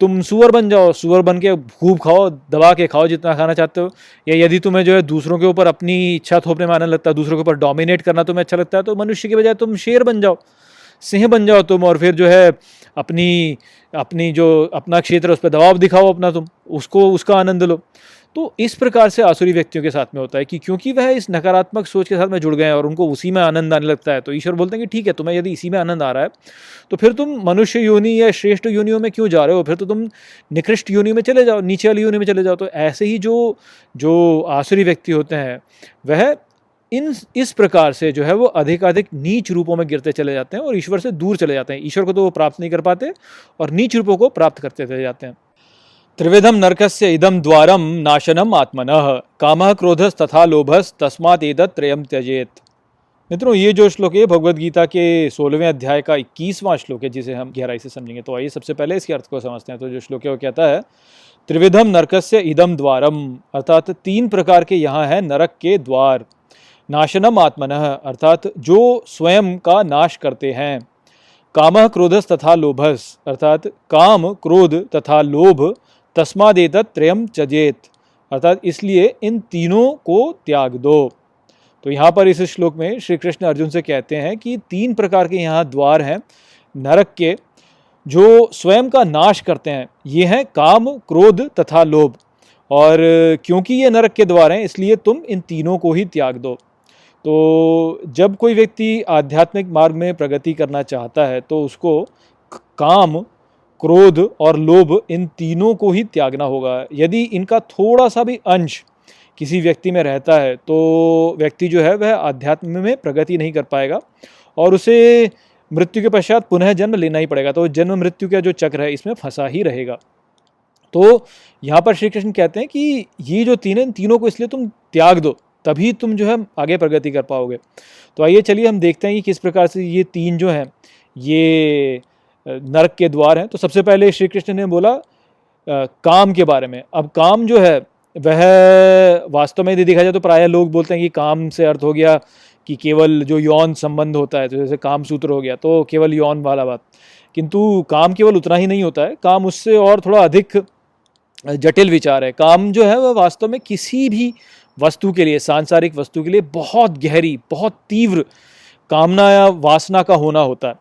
तुम सुअर बन जाओ, सुअर बन के खूब खाओ, दबा के खाओ जितना खाना चाहते हो। या यदि तुम्हें जो है दूसरों के ऊपर अपनी इच्छा थोपने में आनंद लगता है, दूसरों के ऊपर डोमिनेट करना तुम्हें अच्छा लगता है तो मनुष्य के बजाय तुम शेर बन जाओ, सिंह बन जाओ तुम और फिर जो है अपनी अपनी जो अपना क्षेत्र उस पर दबाव दिखाओ अपना तुम, उसको, उसका आनंद लो। तो इस प्रकार से आसुरी व्यक्तियों के साथ में होता है कि क्योंकि वह इस नकारात्मक सोच के साथ में जुड़ गए हैं और उनको उसी में आनंद आने लगता है तो ईश्वर बोलते हैं कि ठीक है, तुम्हें यदि इसी में आनंद आ रहा है तो फिर तुम मनुष्य योनि या श्रेष्ठ योनियों में क्यों जा रहे हो? फिर तो तुम निकृष्ट योनि में चले जाओ, नीचे वाली योनि में चले जाओ तो ऐसे ही जो जो आसुरी व्यक्ति होते हैं, वह इन, इस प्रकार से जो है वो अधिक अधिक नीच रूपों में गिरते चले जाते हैं और ईश्वर से दूर चले जाते हैं। ईश्वर को तो वो प्राप्त नहीं कर पाते और नीच रूपों को प्राप्त करते चले जाते हैं। त्रिविधम नरकस्य इदम द्वारम नाशनम आत्मन। काम क्रोधस तथा लोभस तस्मात एदत त्रयम त्यजेत। मित्रों, ये जो श्लोक है भगवत गीता के सोलहवें अध्याय का इक्कीसवां श्लोक है, जिसे हम गहराई से समझेंगे तो आइए सबसे पहले इसके अर्थ को समझते हैं। तो जो श्लोक है, वो कहता है त्रिविधम नरकस्य इदम द्वारम अर्थात तीन प्रकार के यहाँ है नरक के द्वार। नाशनम आत्मन, अर्थात जो स्वयं का नाश करते हैं। काम क्रोधस तथा लोभस, अर्थात काम, क्रोध तथा लोभ तस्मादेत त्रयम चजेत अर्थात इसलिए इन तीनों को त्याग दो। तो यहाँ पर इस श्लोक में श्री कृष्ण अर्जुन से कहते हैं कि तीन प्रकार के यहाँ द्वार हैं, नरक के, जो स्वयं का नाश करते हैं। ये हैं काम, क्रोध तथा लोभ। और क्योंकि ये नरक के द्वार हैं, इसलिए तुम इन तीनों को ही त्याग दो। तो जब कोई व्यक्ति आध्यात्मिक मार्ग में प्रगति करना चाहता है तो उसको काम क्रोध और लोभ इन तीनों को ही त्यागना होगा। यदि इनका थोड़ा सा भी अंश किसी व्यक्ति में रहता है तो व्यक्ति जो है वह आध्यात्म में प्रगति नहीं कर पाएगा और उसे मृत्यु के पश्चात पुनः जन्म लेना ही पड़ेगा। तो जन्म मृत्यु का जो चक्र है, इसमें फंसा ही रहेगा। तो यहाँ पर श्री कृष्ण कहते हैं कि ये जो तीन, इन तीनों को इसलिए तुम त्याग दो, तभी तुम जो है आगे प्रगति कर पाओगे। तो आइए चलिए हम देखते हैं कि किस प्रकार से ये तीन जो हैं, ये नरक के द्वार हैं। तो सबसे पहले श्री कृष्ण ने बोला काम के बारे में। अब काम जो है, वह वास्तव में यदि देखा जाए तो प्राय लोग बोलते हैं कि काम से अर्थ हो गया कि केवल जो यौन संबंध होता है तो जैसे काम सूत्र हो गया तो केवल यौन वाला बात। किंतु काम केवल उतना ही नहीं होता है, काम उससे और थोड़ा अधिक जटिल विचार है। काम जो है, वह वास्तव में किसी भी वस्तु के लिए, सांसारिक वस्तु के लिए बहुत गहरी, बहुत तीव्र कामना या वासना का होना होता है।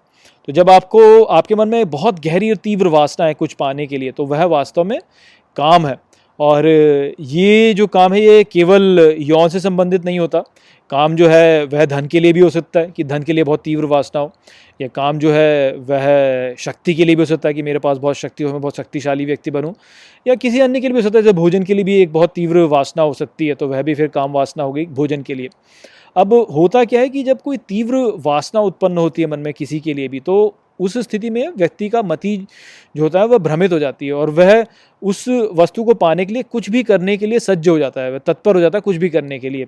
तो जब आपको, आपके मन में बहुत गहरी और तीव्र वासना है कुछ पाने के लिए तो वह वास्तव में काम है। और ये जो काम है, ये केवल यौन से संबंधित नहीं होता। काम जो है, वह धन के लिए भी हो सकता है कि धन के लिए बहुत तीव्र वासना हो, या काम जो है, वह शक्ति के लिए भी हो सकता है कि मेरे पास बहुत शक्ति हो, मैं बहुत शक्तिशाली व्यक्ति बनूं, या किसी अन्य के लिए भी हो सकता है। जैसे भोजन के लिए भी एक बहुत तीव्र वासना हो सकती है तो वह भी फिर काम वासना होगी भोजन के लिए। अब होता क्या है कि जब कोई तीव्र वासना उत्पन्न होती है मन में किसी के लिए भी तो उस स्थिति में व्यक्ति का मति जो होता है, वह भ्रमित हो जाती है और वह उस वस्तु को पाने के लिए कुछ भी करने के लिए सज्ज हो जाता है, वह तत्पर हो जाता है कुछ भी करने के लिए।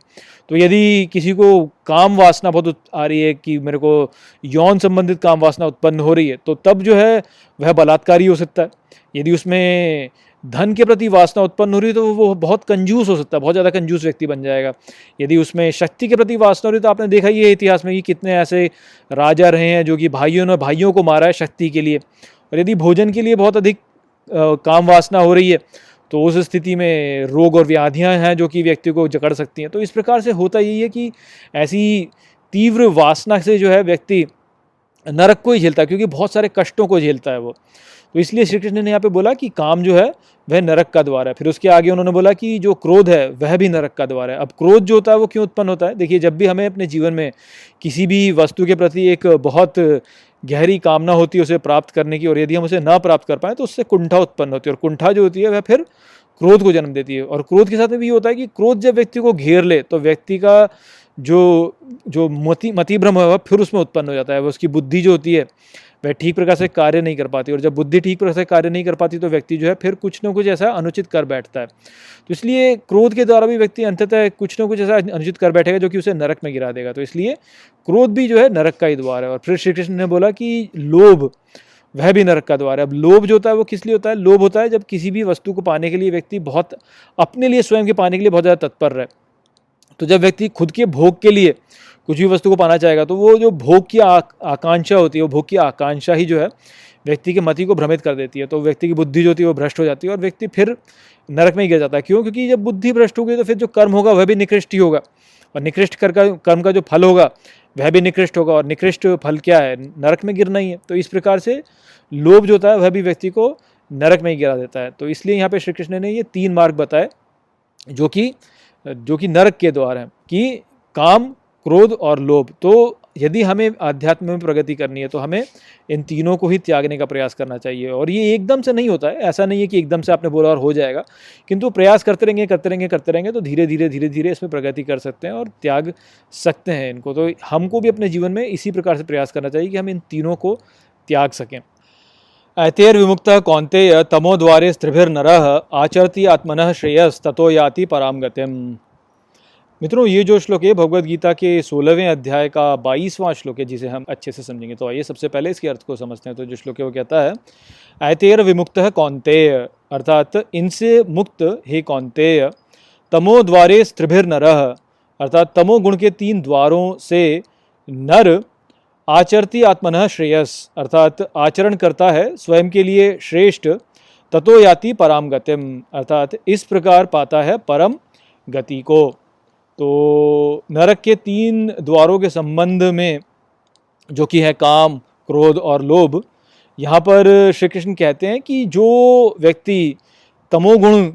तो यदि किसी को काम वासना बहुत आ रही है कि मेरे को यौन संबंधित काम वासना उत्पन्न हो रही है तो तब जो है, वह बलात्कारी हो सकता है। यदि उसमें धन के प्रति वासना उत्पन्न हो रही तो वो बहुत कंजूस हो सकता है, बहुत ज़्यादा कंजूस व्यक्ति बन जाएगा। यदि उसमें शक्ति के प्रति वासना हो रही तो आपने देखा ये इतिहास में कि कितने ऐसे राजा रहे हैं जो कि भाइयों ने भाइयों को मारा है शक्ति के लिए। और यदि भोजन के लिए बहुत अधिक काम वासना हो रही है तो उस स्थिति में रोग और व्याधियाँ हैं जो कि व्यक्ति को जकड़ सकती हैं। तो इस प्रकार से होता यही है कि ऐसी तीव्र वासना से जो है व्यक्ति नरक को ही झेलता है, क्योंकि बहुत सारे कष्टों को झेलता है वो। तो इसलिए श्री कृष्ण ने यहाँ पे बोला कि काम जो है, वह नरक का द्वार है। फिर उसके आगे उन्होंने बोला कि जो क्रोध है, वह भी नरक का द्वार है। अब क्रोध जो होता है, वो क्यों उत्पन्न होता है? देखिए, जब भी हमें अपने जीवन में किसी भी वस्तु के प्रति एक बहुत गहरी कामना होती है, उसे प्राप्त करने की, और यदि हम उसे ना प्राप्त कर पाए तो उससे कुंठा उत्पन्न होती है, और कुंठा जो होती है, वह फिर क्रोध को जन्म देती है। और क्रोध के साथ में भी होता है कि क्रोध जब व्यक्ति को घेर ले तो व्यक्ति का जो जो मति मति भ्रम है, वह फिर उसमें उत्पन्न हो जाता है। वह उसकी बुद्धि जो होती है वह ठीक प्रकार से कार्य नहीं कर पाती और जब बुद्धि ठीक प्रकार से कार्य नहीं कर पाती तो व्यक्ति जो है फिर कुछ ना कुछ ऐसा अनुचित कर बैठता है। तो इसलिए क्रोध के द्वारा भी व्यक्ति अंततः कुछ ना कुछ ऐसा अनुचित कर बैठेगा जो कि उसे नरक में गिरा देगा। तो इसलिए क्रोध भी जो है नरक का ही द्वार है और फिर श्री कृष्ण ने बोला कि लोभ, वह भी नरक का द्वार है। अब लोभ जो होता है वो किस लिए होता है? लोभ होता है जब किसी भी वस्तु को पाने के लिए व्यक्ति बहुत, अपने लिए, स्वयं के पाने के लिए बहुत ज़्यादा तत्पर रहे। तो जब व्यक्ति खुद के भोग के लिए कुछ भी वस्तु को पाना चाहेगा तो वो जो भोग की आकांक्षा होती है, वो भोग की आकांक्षा ही जो है, व्यक्ति के मति को भ्रमित कर देती है। तो व्यक्ति की बुद्धि जो होती है, वो भ्रष्ट हो जाती है और व्यक्ति फिर नरक में ही गिर जाता है। क्यों? क्योंकि जब बुद्धि भ्रष्ट होगी तो फिर जो कर्म होगा, वह भी निकृष्ट ही होगा। और निकृष्ट कर का, कर्म का जो फल होगा, वह भी निकृष्ट होगा। और निकृष्ट फल क्या है? नरक में गिरना ही है। तो इस प्रकार से लोभ जो होता है, वह भी व्यक्ति को नरक में ही गिरा देता है। तो इसलिए यहाँ पे श्री कृष्ण ने ये तीन मार्ग बताए, जो कि जो कि नरक के द्वार हैं, कि काम क्रोध और लोभ। तो यदि हमें आध्यात्म में प्रगति करनी है तो हमें इन तीनों को ही त्यागने का प्रयास करना चाहिए। और ये एकदम से नहीं होता है। ऐसा नहीं है कि एकदम से आपने बोला और हो जाएगा। किंतु प्रयास करते रहेंगे करते रहेंगे करते रहेंगे तो धीरे धीरे धीरे धीरे इसमें प्रगति कर सकते हैं और त्याग सकते हैं इनको। तो हमको भी अपने जीवन में इसी प्रकार से प्रयास करना चाहिए कि हम इन तीनों को त्याग सकें। ऐतेर विमुक्त कौंतेय तमो द्वारे स्त्रिभिर्नर आचरती आत्मन श्रेयस ततो याति पराम गतिम मित्रों, ये जो श्लोक है भगवत गीता के सोलहवें अध्याय का बाईसवां श्लोक है, जिसे हम अच्छे से समझेंगे। तो आइए सबसे पहले इसके अर्थ को समझते हैं। तो जो श्लोक है, वो कहता है, ऐतेर विमुक्त कौनतेय अर्थात, इनसे मुक्त हे कौनतेय तमो द्वारे स्त्रिभिर नर अर्थात, तमो गुण के तीन द्वारों से नर आचरती आत्मन श्रेयस अर्थात, आचरण करता है, स्वयं के लिए श्रेष्ठ, ततो याति पराम गतिम अर्थात, इस प्रकार पाता है परम गति को तो नरक के तीन द्वारों के संबंध में जो कि है काम, क्रोध और लोभ, यहाँ पर श्री कृष्ण कहते हैं कि जो व्यक्ति तमोगुण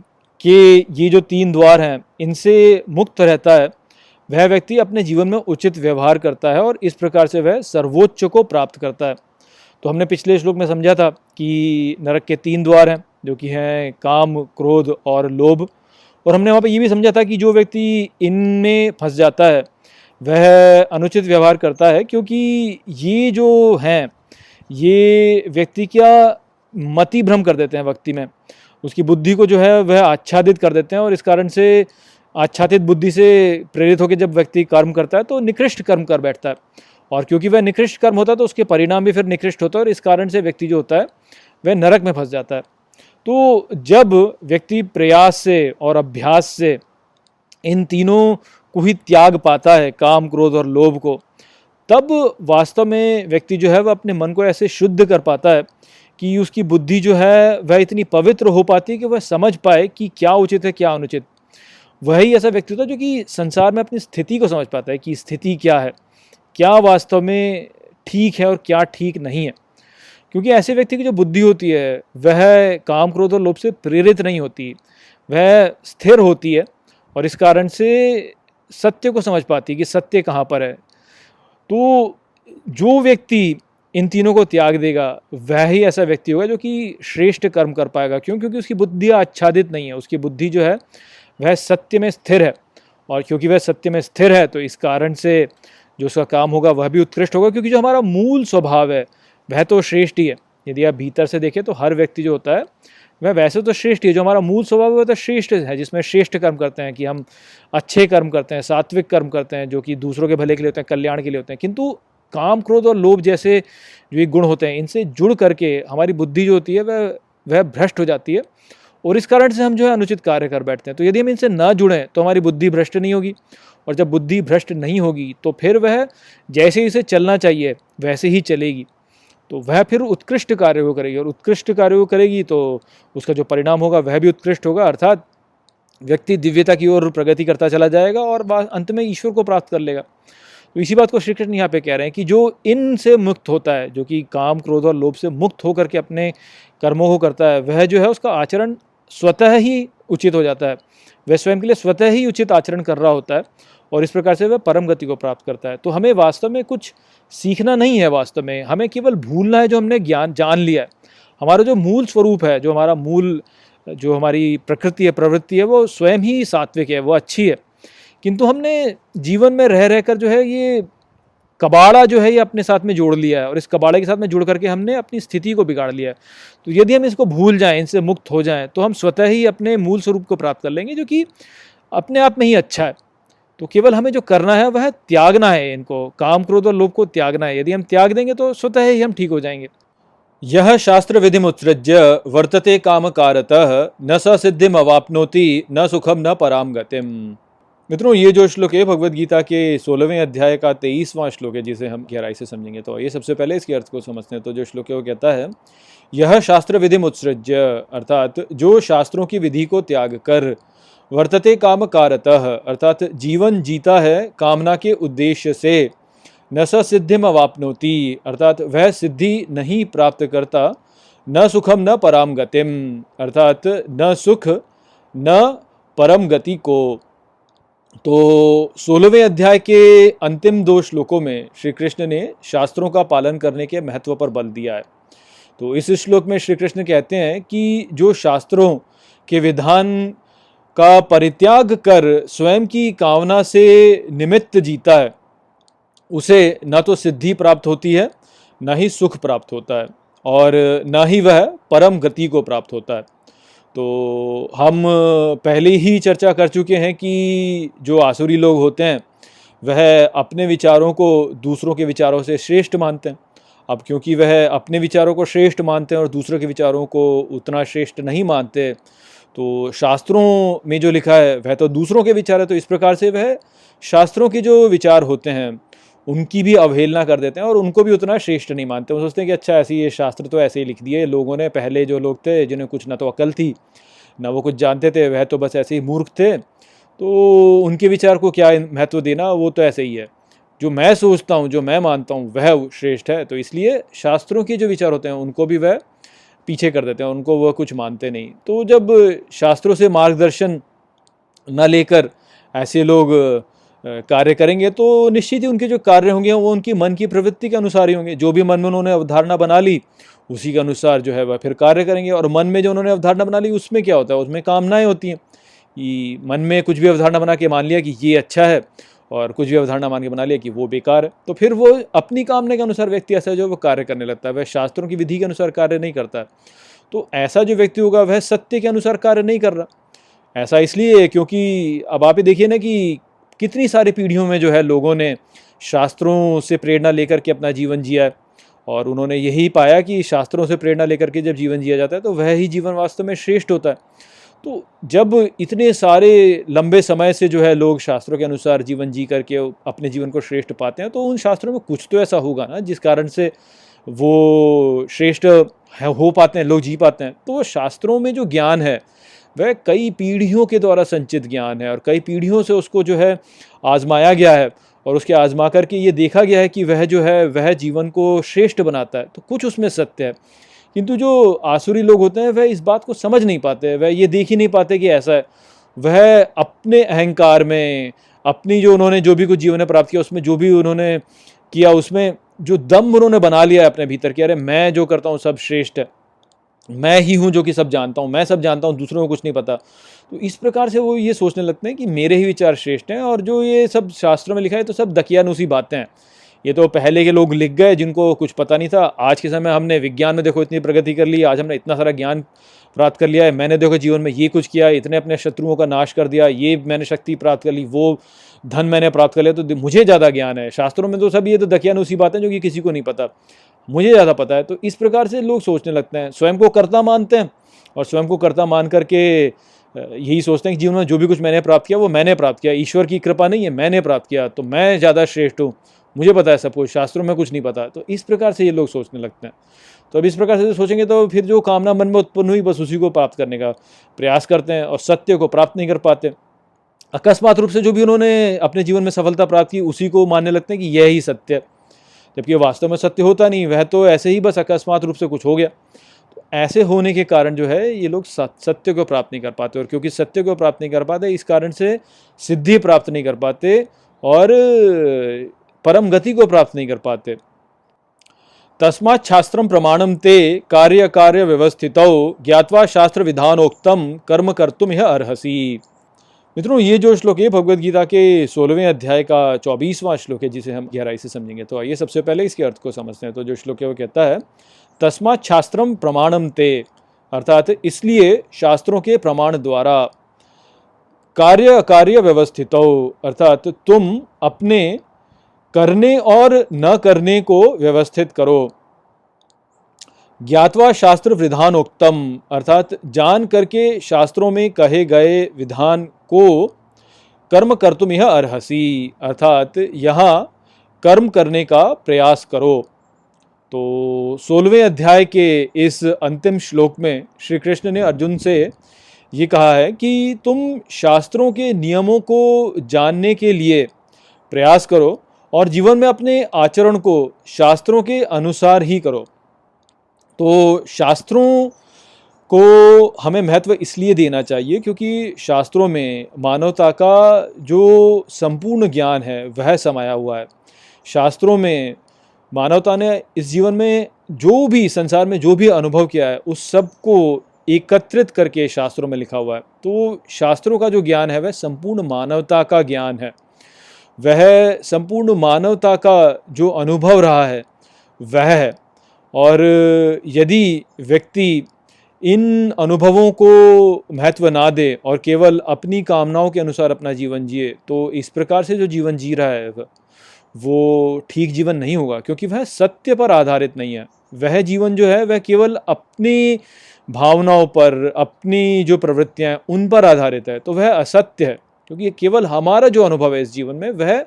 के ये जो तीन द्वार हैं, इनसे मुक्त रहता है, वह व्यक्ति अपने जीवन में उचित व्यवहार करता है और इस प्रकार से वह सर्वोच्च को प्राप्त करता है। तो हमने पिछले श्लोक में समझा था कि नरक के तीन द्वार हैं, जो कि हैं काम, क्रोध और लोभ। और हमने वहाँ पर ये भी समझा था कि जो व्यक्ति इनमें फंस जाता है, वह अनुचित व्यवहार करता है क्योंकि ये जो हैं, ये व्यक्ति क्या मति भ्रम कर देते हैं व्यक्ति में। उसकी बुद्धि को जो है वह आच्छादित कर देते हैं और इस कारण से आच्छादित बुद्धि से प्रेरित होकर जब व्यक्ति कर्म करता है तो निकृष्ट कर्म कर बैठता है। और क्योंकि वह निकृष्ट कर्म होता है तो उसके परिणाम भी फिर निकृष्ट होता है और इस कारण से व्यक्ति जो होता है, वह नरक में फंस जाता है। तो जब व्यक्ति प्रयास से और अभ्यास से इन तीनों को ही त्याग पाता है, काम, क्रोध और लोभ को, तब वास्तव में व्यक्ति जो है वह अपने मन को ऐसे शुद्ध कर पाता है कि उसकी बुद्धि जो है वह इतनी पवित्र हो पाती है कि वह समझ पाए कि क्या उचित है, क्या अनुचित। वही ऐसा व्यक्ति होता है जो कि संसार में अपनी स्थिति को समझ पाता है कि स्थिति क्या है, क्या वास्तव में ठीक है और क्या ठीक नहीं है। क्योंकि ऐसे व्यक्ति की जो बुद्धि होती है, वह काम क्रोध और लोभ से प्रेरित नहीं होती। वह स्थिर होती है और इस कारण से सत्य को समझ पाती है कि सत्य कहाँ पर है। तो जो व्यक्ति इन तीनों को त्याग देगा, वह ही ऐसा व्यक्ति होगा जो कि श्रेष्ठ कर्म कर पाएगा। क्यों? क्योंकि उसकी बुद्धि आच्छादित नहीं है। उसकी बुद्धि जो है, वह सत्य में स्थिर है और क्योंकि वह सत्य में स्थिर है तो इस कारण से जो उसका काम होगा, वह भी उत्कृष्ट होगा। क्योंकि जो हमारा मूल स्वभाव है वह तो श्रेष्ठ ही। है यदि आप भीतर से देखें तो हर व्यक्ति जो होता है, वह वैसे तो श्रेष्ठ ही। जो हमारा मूल स्वभाव है तो श्रेष्ठ है, जिसमें श्रेष्ठ कर्म करते हैं कि हम अच्छे कर्म करते हैं, सात्विक कर्म करते हैं, जो कि दूसरों के भले के लिए होते हैं, कल्याण के लिए होते हैं। किंतु काम क्रोध और लोभ जैसे जो ये गुण होते हैं, इनसे जुड़ करके हमारी बुद्धि जो होती है, वह वह भ्रष्ट हो जाती है और इस कारण से हम जो है अनुचित कार्य कर बैठते हैं। तो यदि हम इनसे ना जुड़ें तो हमारी बुद्धि भ्रष्ट नहीं होगी और जब बुद्धि भ्रष्ट नहीं होगी तो फिर वह जैसे ही इसे चलना चाहिए, वैसे ही चलेगी। तो वह फिर उत्कृष्ट कार्य को करेगी और उत्कृष्ट कार्य को करेगी तो उसका जो परिणाम होगा वह भी उत्कृष्ट होगा, अर्थात व्यक्ति दिव्यता की ओर प्रगति करता चला जाएगा और अंत में ईश्वर को प्राप्त कर लेगा। तो इसी बात को श्री कृष्ण यहाँ पे कह रहे हैं कि जो इन से मुक्त होता है, जो कि काम, क्रोध और लोभ से मुक्त होकर के अपने कर्मों को करता है, वह जो है उसका आचरण स्वतः ही उचित हो जाता है। वह स्वयं के लिए स्वतः ही उचित आचरण कर रहा होता है। और इस प्रकार से वह परम गति को प्राप्त करता है। तो हमें वास्तव में कुछ सीखना नहीं है वास्तव में। हमें केवल भूलना है जो हमने ज्ञान, जान लिया है। हमारा जो मूल स्वरूप है, जो हमारा मूल, जो हमारी प्रकृति है, प्रवृत्ति है, वो स्वयं ही सात्विक है, वो अच्छी है। किंतु हमने जीवन में रह, रहकर जो है ये कबाड़ा जो है ये अपने साथ में जोड़ लिया है और इस कबाड़े के साथ में जुड़ करके हमने अपनी स्थिति को बिगाड़ लिया है। तो यदि हम इसको भूल जाएँ, इनसे मुक्त हो जाएँ तो हम स्वतः ही अपने मूल स्वरूप को प्राप्त कर लेंगे, जो कि अपने आप में ही अच्छा है। तो केवल हमें जो करना है, वह त्यागना है इनको। काम क्रोध और लोभ को त्यागना है। यदि हम त्याग देंगे तो स्वतः ही हम ठीक हो जाएँगे। यह शास्त्र विधि मुत्सृज्य वर्तते काम कारतः न स सिद्धिम अवापनोति न सुखम न पराम गतिम मित्रों, ये जो श्लोक है भगवत गीता के सोलहवें अध्याय का तेईसवां श्लोक है, जिसे हम गहराई से समझेंगे। तो ये सबसे पहले इसके अर्थ को समझते हैं। तो जो श्लोक है, वो कहता है, यह शास्त्र विधि मुत्सृज्य अर्थात जो शास्त्रों की विधि को त्याग कर वर्तते काम कारतः, अर्थात जीवन जीता है कामना के उद्देश्य से। न स सिद्धिम अवापनोति, अर्थात वह सिद्धि नहीं प्राप्त करता, न सुखम न पराम गतिम अर्थात न सुख न परम गति को। तो सोलहवें अध्याय के अंतिम दो श्लोकों में श्री कृष्ण ने शास्त्रों का पालन करने के महत्व पर बल दिया है। तो इस श्लोक में श्री कृष्ण कहते हैं कि जो शास्त्रों के विधान का परित्याग कर स्वयं की कामना से निमित्त जीता है। उसे न तो सिद्धि प्राप्त होती है, न ही सुख प्राप्त होता है और न ही वह परम गति को प्राप्त होता है। तो हम पहले ही चर्चा कर चुके हैं कि जो आसुरी लोग होते हैं, वह अपने विचारों को दूसरों के विचारों से श्रेष्ठ मानते हैं। अब क्योंकि वह अपने विचारों को श्रेष्ठ मानते हैं और दूसरों के विचारों को उतना श्रेष्ठ नहीं मानते तो शास्त्रों में जो लिखा है, वह तो दूसरों के विचार है तो इस प्रकार से वह शास्त्रों के जो विचार होते हैं, उनकी भी अवहेलना कर देते हैं और उनको भी उतना श्रेष्ठ नहीं मानते। वो सोचते हैं कि अच्छा ऐसी ये शास्त्र तो ऐसे ही लिख दिए। लोगों ने पहले जो लोग थे, जिन्हें कुछ ना तो अकल थी, ना वो कुछ जानते थे, वह तो बस ऐसे ही मूर्ख थे। तो उनके विचार को क्या महत्व देना? वो तो ऐसे ही है। जो मैं सोचता हूँ, जो मैं मानता हूँ, वह श्रेष्ठ है। तो इसलिए शास्त्रों के जो विचार होते हैं, उनको भी वह पीछे कर देते हैं, उनको वह कुछ मानते नहीं। तो जब शास्त्रों से मार्गदर्शन न लेकर ऐसे लोग कार्य करेंगे तो निश्चित ही उनके जो कार्य होंगे वो उनकी मन की प्रवृत्ति के अनुसार ही होंगे। जो भी मन में उन्होंने अवधारणा बना ली, उसी के अनुसार जो है वह फिर कार्य करेंगे। और मन में जो उन्होंने अवधारणा बना ली, उसमें क्या होता है? उसमें कामनाएँ होती हैं। कि मन में कुछ भी अवधारणा बना के मान लिया कि ये अच्छा है और कुछ भी अवधारणा मान के बना लिया कि वो बेकार है तो फिर वो अपनी कामना के अनुसार व्यक्ति ऐसा जो वो कार्य करने लगता है, वह शास्त्रों की विधि के अनुसार कार्य नहीं करता है। तो ऐसा जो व्यक्ति होगा, वह सत्य के अनुसार कार्य नहीं कर रहा। ऐसा इसलिए क्योंकि अब आप ही देखिए ना कि कितनी सारी पीढ़ियों में जो है लोगों ने शास्त्रों से प्रेरणा लेकर के अपना जीवन जिया है। और उन्होंने यही पाया कि शास्त्रों से प्रेरणा लेकर के जब जीवन जिया जाता है तो वह ही जीवन वास्तव में श्रेष्ठ होता है। तो जब इतने सारे लंबे समय से जो है लोग शास्त्रों के अनुसार जीवन जी करके अपने जीवन को श्रेष्ठ पाते हैं तो उन शास्त्रों में कुछ तो ऐसा होगा ना, जिस कारण से वो श्रेष्ठ हो पाते हैं, लोग जी पाते हैं। तो शास्त्रों में जो ज्ञान है, वह कई पीढ़ियों के द्वारा संचित ज्ञान है और कई पीढ़ियों से उसको जो है आजमाया गया है और उसके आजमा करके ये देखा गया है कि वह जो है, वह जीवन को श्रेष्ठ बनाता है। तो कुछ उसमें सत्य है। किंतु जो आसुरी लोग होते हैं, वह इस बात को समझ नहीं पाते, वह ये देख ही नहीं पाते कि ऐसा है। वह अपने अहंकार में, अपनी जो उन्होंने जो भी कुछ जीवन में प्राप्त किया, उसमें जो भी उन्होंने किया, उसमें जो दम उन्होंने बना लिया है अपने भीतर कि अरे, मैं जो करता हूँ, सब श्रेष्ठ है। मैं ही हूँ जो कि सब जानता हूँ, मैं सब जानता हूँ, दूसरों को कुछ नहीं पता। तो इस प्रकार से वो ये सोचने लगते हैं कि मेरे ही विचार श्रेष्ठ हैं और जो ये सब शास्त्रों में लिखा है तो सब दकियानुसी बातें हैं। ये तो पहले के लोग लिख गए जिनको कुछ पता नहीं था। आज के समय हमने विज्ञान में देखो इतनी प्रगति कर ली, आज हमने इतना सारा ज्ञान प्राप्त कर लिया है। मैंने देखो जीवन में ये कुछ किया, इतने अपने शत्रुओं का नाश कर दिया, ये मैंने शक्ति प्राप्त कर ली, वो धन मैंने प्राप्त कर लिया तो मुझे ज़्यादा ज्ञान है। शास्त्रों में तो सब ये तो दकियानुसी बातें जो कि किसी को नहीं पता। मुझे ज़्यादा पता है तो इस प्रकार से लोग सोचने लगते हैं। स्वयं को कर्ता मानते हैं और स्वयं को कर्ता मान करके यही सोचते हैं कि जीवन में जो भी कुछ मैंने प्राप्त किया, वो मैंने प्राप्त किया। ईश्वर की कृपा नहीं है, मैंने प्राप्त किया तो मैं ज़्यादा श्रेष्ठ हूँ। मुझे पता है सब कुछ, शास्त्रों में कुछ नहीं पता। तो इस प्रकार से ये लोग सोचने लगते हैं। तो अब इस प्रकार से सोचेंगे तो फिर जो कामना मन में उत्पन्न हुई, बस उसी को प्राप्त करने का प्रयास करते हैं और सत्य को प्राप्त नहीं कर पाते। अकस्मात रूप से जो भी उन्होंने अपने जीवन में सफलता प्राप्त की, उसी को मानने लगते हैं कि यह ही सत्य। जबकि वास्तव में सत्य होता नहीं, वह तो ऐसे ही बस अकस्मात रूप से कुछ हो गया। तो ऐसे होने के कारण जो है, ये लोग सत्य को प्राप्त नहीं कर पाते और क्योंकि सत्य को प्राप्त नहीं कर पाते, इस कारण से सिद्धि प्राप्त नहीं कर पाते और परम गति को प्राप्त नहीं कर पाते। तस्मात् शास्त्रम प्रमाणम ते कार्य कार्य व्यवस्थित ज्ञावा शास्त्र विधानोक्तम कर्म कर्तुम यह अर्हसी। मित्रों, ये जो श्लोक है भगवत गीता के सोलहवें अध्याय का चौबीसवां श्लोक है, जिसे हम गहराई से समझेंगे। तो आइए सबसे पहले इसके अर्थ को समझते हैं। तो जो श्लोक है, वो कहता है, तस्मात् शास्त्रम प्रमाणम ते अर्थात इसलिए शास्त्रों के प्रमाण द्वारा कार्य कार्य व्यवस्थित अर्थात तुम अपने करने और न करने को व्यवस्थित करो। ज्ञातवा शास्त्र विधानोक्तम, अर्थात जान करके शास्त्रों में कहे गए विधान को कर्म कर तुम यह अर्हसी, अर्थात यहाँ कर्म करने का प्रयास करो। तो सोलहवें अध्याय के इस अंतिम श्लोक में श्री कृष्ण ने अर्जुन से ये कहा है कि तुम शास्त्रों के नियमों को जानने के लिए प्रयास करो और जीवन में अपने आचरण को शास्त्रों के अनुसार ही करो। तो शास्त्रों को हमें महत्व इसलिए देना चाहिए क्योंकि शास्त्रों में मानवता का जो संपूर्ण ज्ञान है, वह समाया हुआ है। शास्त्रों में मानवता ने इस जीवन में जो भी, संसार में जो भी अनुभव किया है, उस सबको एकत्रित करके शास्त्रों में लिखा हुआ है। तो शास्त्रों का जो ज्ञान है, वह संपूर्ण मानवता का ज्ञान है। वह संपूर्ण मानवता का जो अनुभव रहा है, वह है। और यदि व्यक्ति इन अनुभवों को महत्व ना दे और केवल अपनी कामनाओं के अनुसार अपना जीवन जिए तो इस प्रकार से जो जीवन जी रहा है, वो ठीक जीवन नहीं होगा, क्योंकि वह सत्य पर आधारित नहीं है। वह जीवन जो है, वह केवल अपनी भावनाओं पर, अपनी जो प्रवृत्तियाँ हैं, उन पर आधारित है तो वह असत्य है। क्योंकि ये केवल हमारा जो अनुभव है इस जीवन में, वह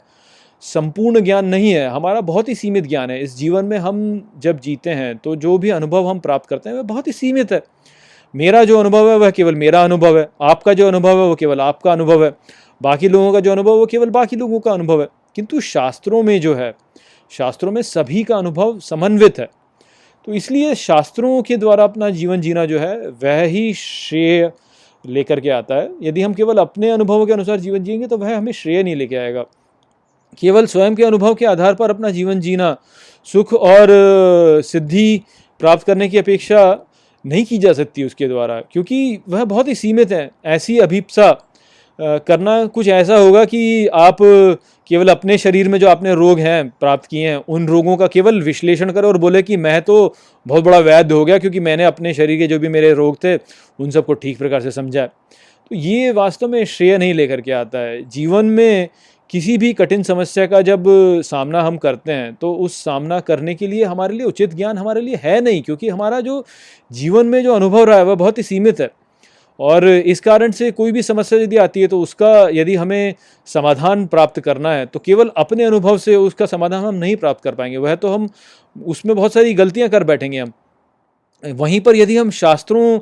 संपूर्ण ज्ञान नहीं है। हमारा बहुत ही सीमित ज्ञान है। इस जीवन में हम जब जीते हैं तो जो भी अनुभव हम प्राप्त करते हैं, वह बहुत ही सीमित है। मेरा जो अनुभव है, वह केवल मेरा अनुभव है। आपका जो अनुभव है, वो केवल आपका अनुभव है। बाकी लोगों का जो अनुभव वो केवल बाकी लोगों का अनुभव है। किंतु शास्त्रों में जो है, शास्त्रों में सभी का अनुभव समन्वित है। तो इसलिए शास्त्रों के द्वारा अपना जीवन जीना जो है, वह ही श्रेय लेकर के आता है। यदि हम केवल अपने अनुभवों के अनुसार जीवन जिएँगे तो वह हमें श्रेय नहीं लेके आएगा। केवल स्वयं के अनुभव के आधार पर अपना जीवन जीना, सुख और सिद्धि प्राप्त करने की अपेक्षा नहीं की जा सकती उसके द्वारा, क्योंकि वह बहुत ही सीमित है। ऐसी अभिप्सा करना कुछ ऐसा होगा कि आप केवल अपने शरीर में जो आपने रोग हैं, प्राप्त किए हैं, उन रोगों का केवल विश्लेषण करें और बोले कि मैं तो बहुत बड़ा वैध हो गया क्योंकि मैंने अपने शरीर के जो भी मेरे रोग थे, उन सबको ठीक प्रकार से समझा। तो ये वास्तव में श्रेय नहीं लेकर के आता है। जीवन में किसी भी कठिन समस्या का जब सामना हम करते हैं तो उस सामना करने के लिए हमारे लिए उचित ज्ञान हमारे लिए है नहीं, क्योंकि हमारा जो जीवन में जो अनुभव रहा है, वह बहुत ही सीमित है। और इस कारण से कोई भी समस्या यदि आती है तो उसका यदि हमें समाधान प्राप्त करना है तो केवल अपने अनुभव से उसका समाधान हम नहीं प्राप्त कर पाएँगे। वह तो हम, उसमें बहुत सारी गलतियाँ कर बैठेंगे हम। वहीं पर यदि हम शास्त्रों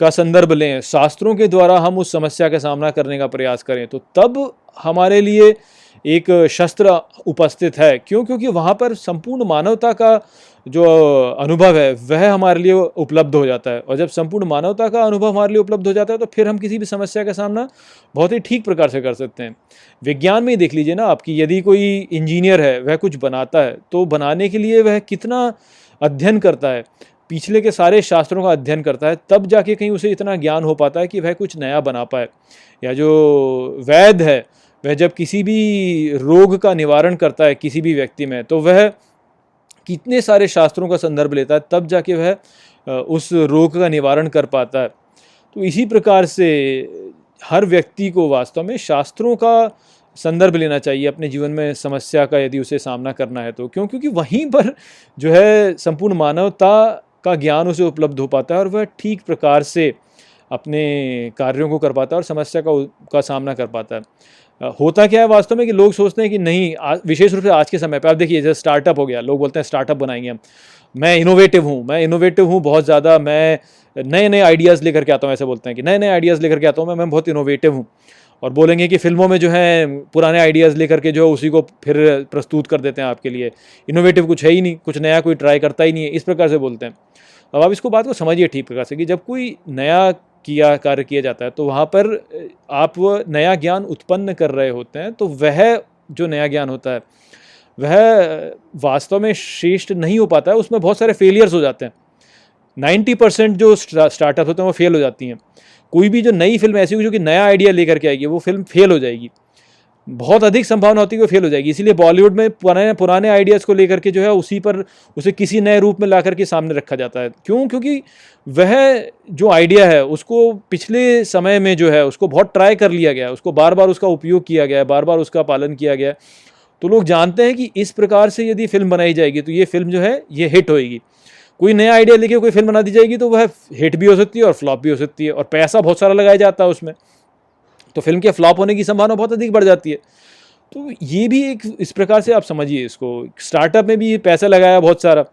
का संदर्भ लें, शास्त्रों के द्वारा हम उस समस्या का सामना करने का प्रयास करें तो तब हमारे लिए एक शस्त्र उपस्थित है। क्यों? क्योंकि वहाँ पर संपूर्ण मानवता का जो अनुभव है, वह हमारे लिए उपलब्ध हो जाता है। और जब संपूर्ण मानवता का अनुभव हमारे लिए उपलब्ध हो जाता है तो फिर हम किसी भी समस्या का सामना बहुत ही ठीक प्रकार से कर सकते हैं। विज्ञान में ही देख लीजिए ना आपकी यदि कोई इंजीनियर है, वह कुछ बनाता है तो बनाने के लिए वह कितना अध्ययन करता है, पिछले के सारे शास्त्रों का अध्ययन करता है, तब जाके कहीं उसे इतना ज्ञान हो पाता है कि वह कुछ नया बना पाए। या जो वैद्य है वह जब किसी भी रोग का निवारण करता है किसी भी व्यक्ति में तो वह कितने सारे शास्त्रों का संदर्भ लेता है, तब जाके वह उस रोग का निवारण कर पाता है। तो इसी प्रकार से हर व्यक्ति को वास्तव में शास्त्रों का संदर्भ लेना चाहिए अपने जीवन में समस्या का यदि उसे सामना करना है तो क्यों? क्योंकि वहीं पर जो है संपूर्ण मानवता का ज्ञान उसे उपलब्ध हो पाता है और वह ठीक प्रकार से अपने कार्यों को कर पाता है और समस्या का का सामना कर पाता है। होता क्या है वास्तव में कि लोग सोचते हैं कि नहीं विशेष रूप से आज के समय पर आप देखिए, जैसे स्टार्टअप हो गया, लोग बोलते हैं स्टार्टअप बनाएँगे हम। मैं इनोवेटिव हूँ, मैं इनोवेटिव हूँ बहुत ज़्यादा, मैं नए नए आइडियाज़ लेकर के आता हूँ, ऐसे बोलते हैं कि नए नए आइडियाज़ लेकर के आता हूँ, मैं मैं बहुत इनोवेटिव हूँ। और बोलेंगे कि फ़िल्मों में जो है, पुराने आइडियाज़ लेकर के जो है, उसी को फिर प्रस्तुत कर देते हैं आपके लिए। इनोवेटिव कुछ है ही नहीं, कुछ नया कोई ट्राई करता ही नहीं है, इस प्रकार से बोलते हैं। अब आप इसको बात को समझिए ठीक प्रकार से कि जब कोई नया किया, कार्य किया जाता है तो वहाँ पर आप नया ज्ञान उत्पन्न कर रहे होते हैं तो वह जो नया ज्ञान होता है, वह वास्तव में श्रेष्ठ नहीं हो पाता है, उसमें बहुत सारे फेलियर्स हो जाते हैं। नाइन्टी परसेंट जो स्टार्टअप होते हैं, वो फेल हो जाती हैं। कोई भी जो नई फ़िल्म ऐसी होगी जो कि नया आइडिया लेकर के आएगी, वो फ़िल्म फेल हो जाएगी। बहुत अधिक संभावना होती है कि फेल हो जाएगी। इसीलिए बॉलीवुड में पुराने पुराने आइडियाज़ को लेकर के जो है उसी पर, उसे किसी नए रूप में ला करके सामने रखा जाता है। क्यों? क्योंकि वह जो आइडिया है, उसको पिछले समय में जो है, उसको बहुत ट्राई कर लिया गया उसको बार बार उसका उपयोग किया गया बार बार उसका पालन किया गया तो लोग जानते हैं कि इस प्रकार से यदि फ़िल्म बनाई जाएगी तो ये फ़िल्म जो है, ये हिट होएगी। कोई नया आइडिया लेके कोई फ़िल्म बना दी जाएगी तो वह हिट भी हो सकती है और फ्लॉप भी हो सकती है और पैसा बहुत सारा लगाया जाता है उसमें। तो फ़िल्म के फ्लॉप होने की संभावना बहुत अधिक बढ़ जाती है। तो ये भी एक इस प्रकार से आप समझिए इसको। स्टार्टअप में भी पैसा लगाया बहुत सारा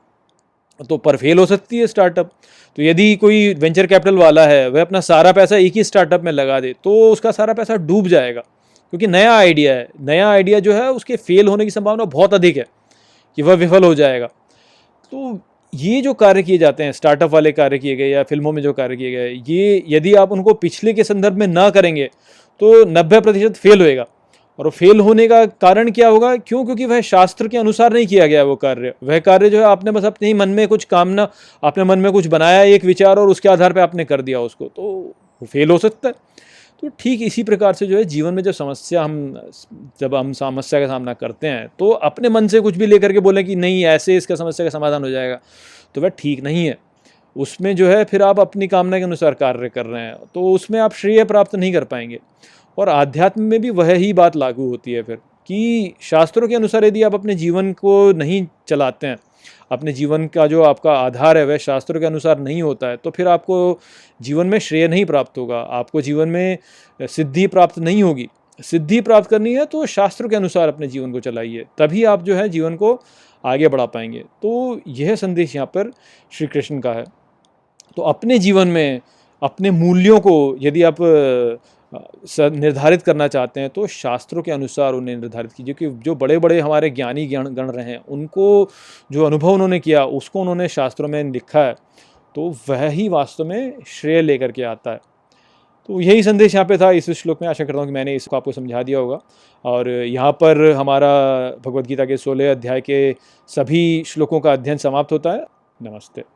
तो पर फेल हो सकती है स्टार्टअप। तो यदि कोई वेंचर कैपिटल वाला है, वह अपना सारा पैसा एक ही स्टार्टअप में लगा दे तो उसका सारा पैसा डूब जाएगा। क्योंकि नया आइडिया है, नया आइडिया जो है, उसके फेल होने की संभावना बहुत अधिक है कि वह विफल हो जाएगा। तो ये जो कार्य किए जाते हैं, स्टार्टअप वाले कार्य किए गए या फ़िल्मों में जो कार्य किए गए, ये यदि आप उनको पिछले के संदर्भ में ना करेंगे तो नब्बे प्रतिशत फेल होएगा। और फेल होने का कारण क्या होगा? क्यों? क्योंकि वह शास्त्र के अनुसार नहीं किया गया वो कार्य। वह कार्य जो है, आपने बस अपने ही मन में कुछ कामना अपने मन में कुछ बनाया एक विचार और उसके आधार पर आपने कर दिया उसको। तो फेल हो सकता है। तो ठीक इसी प्रकार से जो है, जीवन में जब समस्या हम, जब हम समस्या का सामना करते हैं तो अपने मन से कुछ भी लेकर के बोले कि नहीं, ऐसे इसका समस्या का समाधान हो जाएगा तो वह ठीक नहीं है। उसमें जो है फिर आप अपनी कामना के अनुसार कार्य कर रहे हैं तो उसमें आप श्रेय प्राप्त नहीं कर पाएँगे। और आध्यात्म में भी वह ही बात लागू होती है फिर, कि शास्त्रों के अनुसार यदि आप अपने जीवन को नहीं चलाते हैं, अपने जीवन का जो आपका आधार है वह शास्त्रों के अनुसार नहीं होता है तो फिर आपको जीवन में श्रेय नहीं प्राप्त होगा, आपको जीवन में सिद्धि प्राप्त नहीं होगी। सिद्धि प्राप्त करनी है तो शास्त्रों के अनुसार अपने जीवन को चलाइए, तभी आप जो है जीवन को आगे बढ़ा पाएँगे। तो यह संदेश यहाँ पर श्री कृष्ण का है। तो अपने जीवन में, अपने मूल्यों को यदि आप निर्धारित करना चाहते हैं तो शास्त्रों के अनुसार उन्हें निर्धारित कीजिए कि जो बड़े बड़े हमारे ज्ञानी गण गण रहे हैं, उनको जो अनुभव उन्होंने किया, उसको उन्होंने शास्त्रों में लिखा है तो वह ही वास्तव में श्रेय लेकर के आता है। तो यही संदेश यहाँ पे था इस श्लोक में। आशा करता हूँ कि मैंने इसको आपको समझा दिया होगा। और यहाँ पर हमारा भगवत गीता के सोलह अध्याय के सभी श्लोकों का अध्ययन समाप्त होता है। नमस्ते।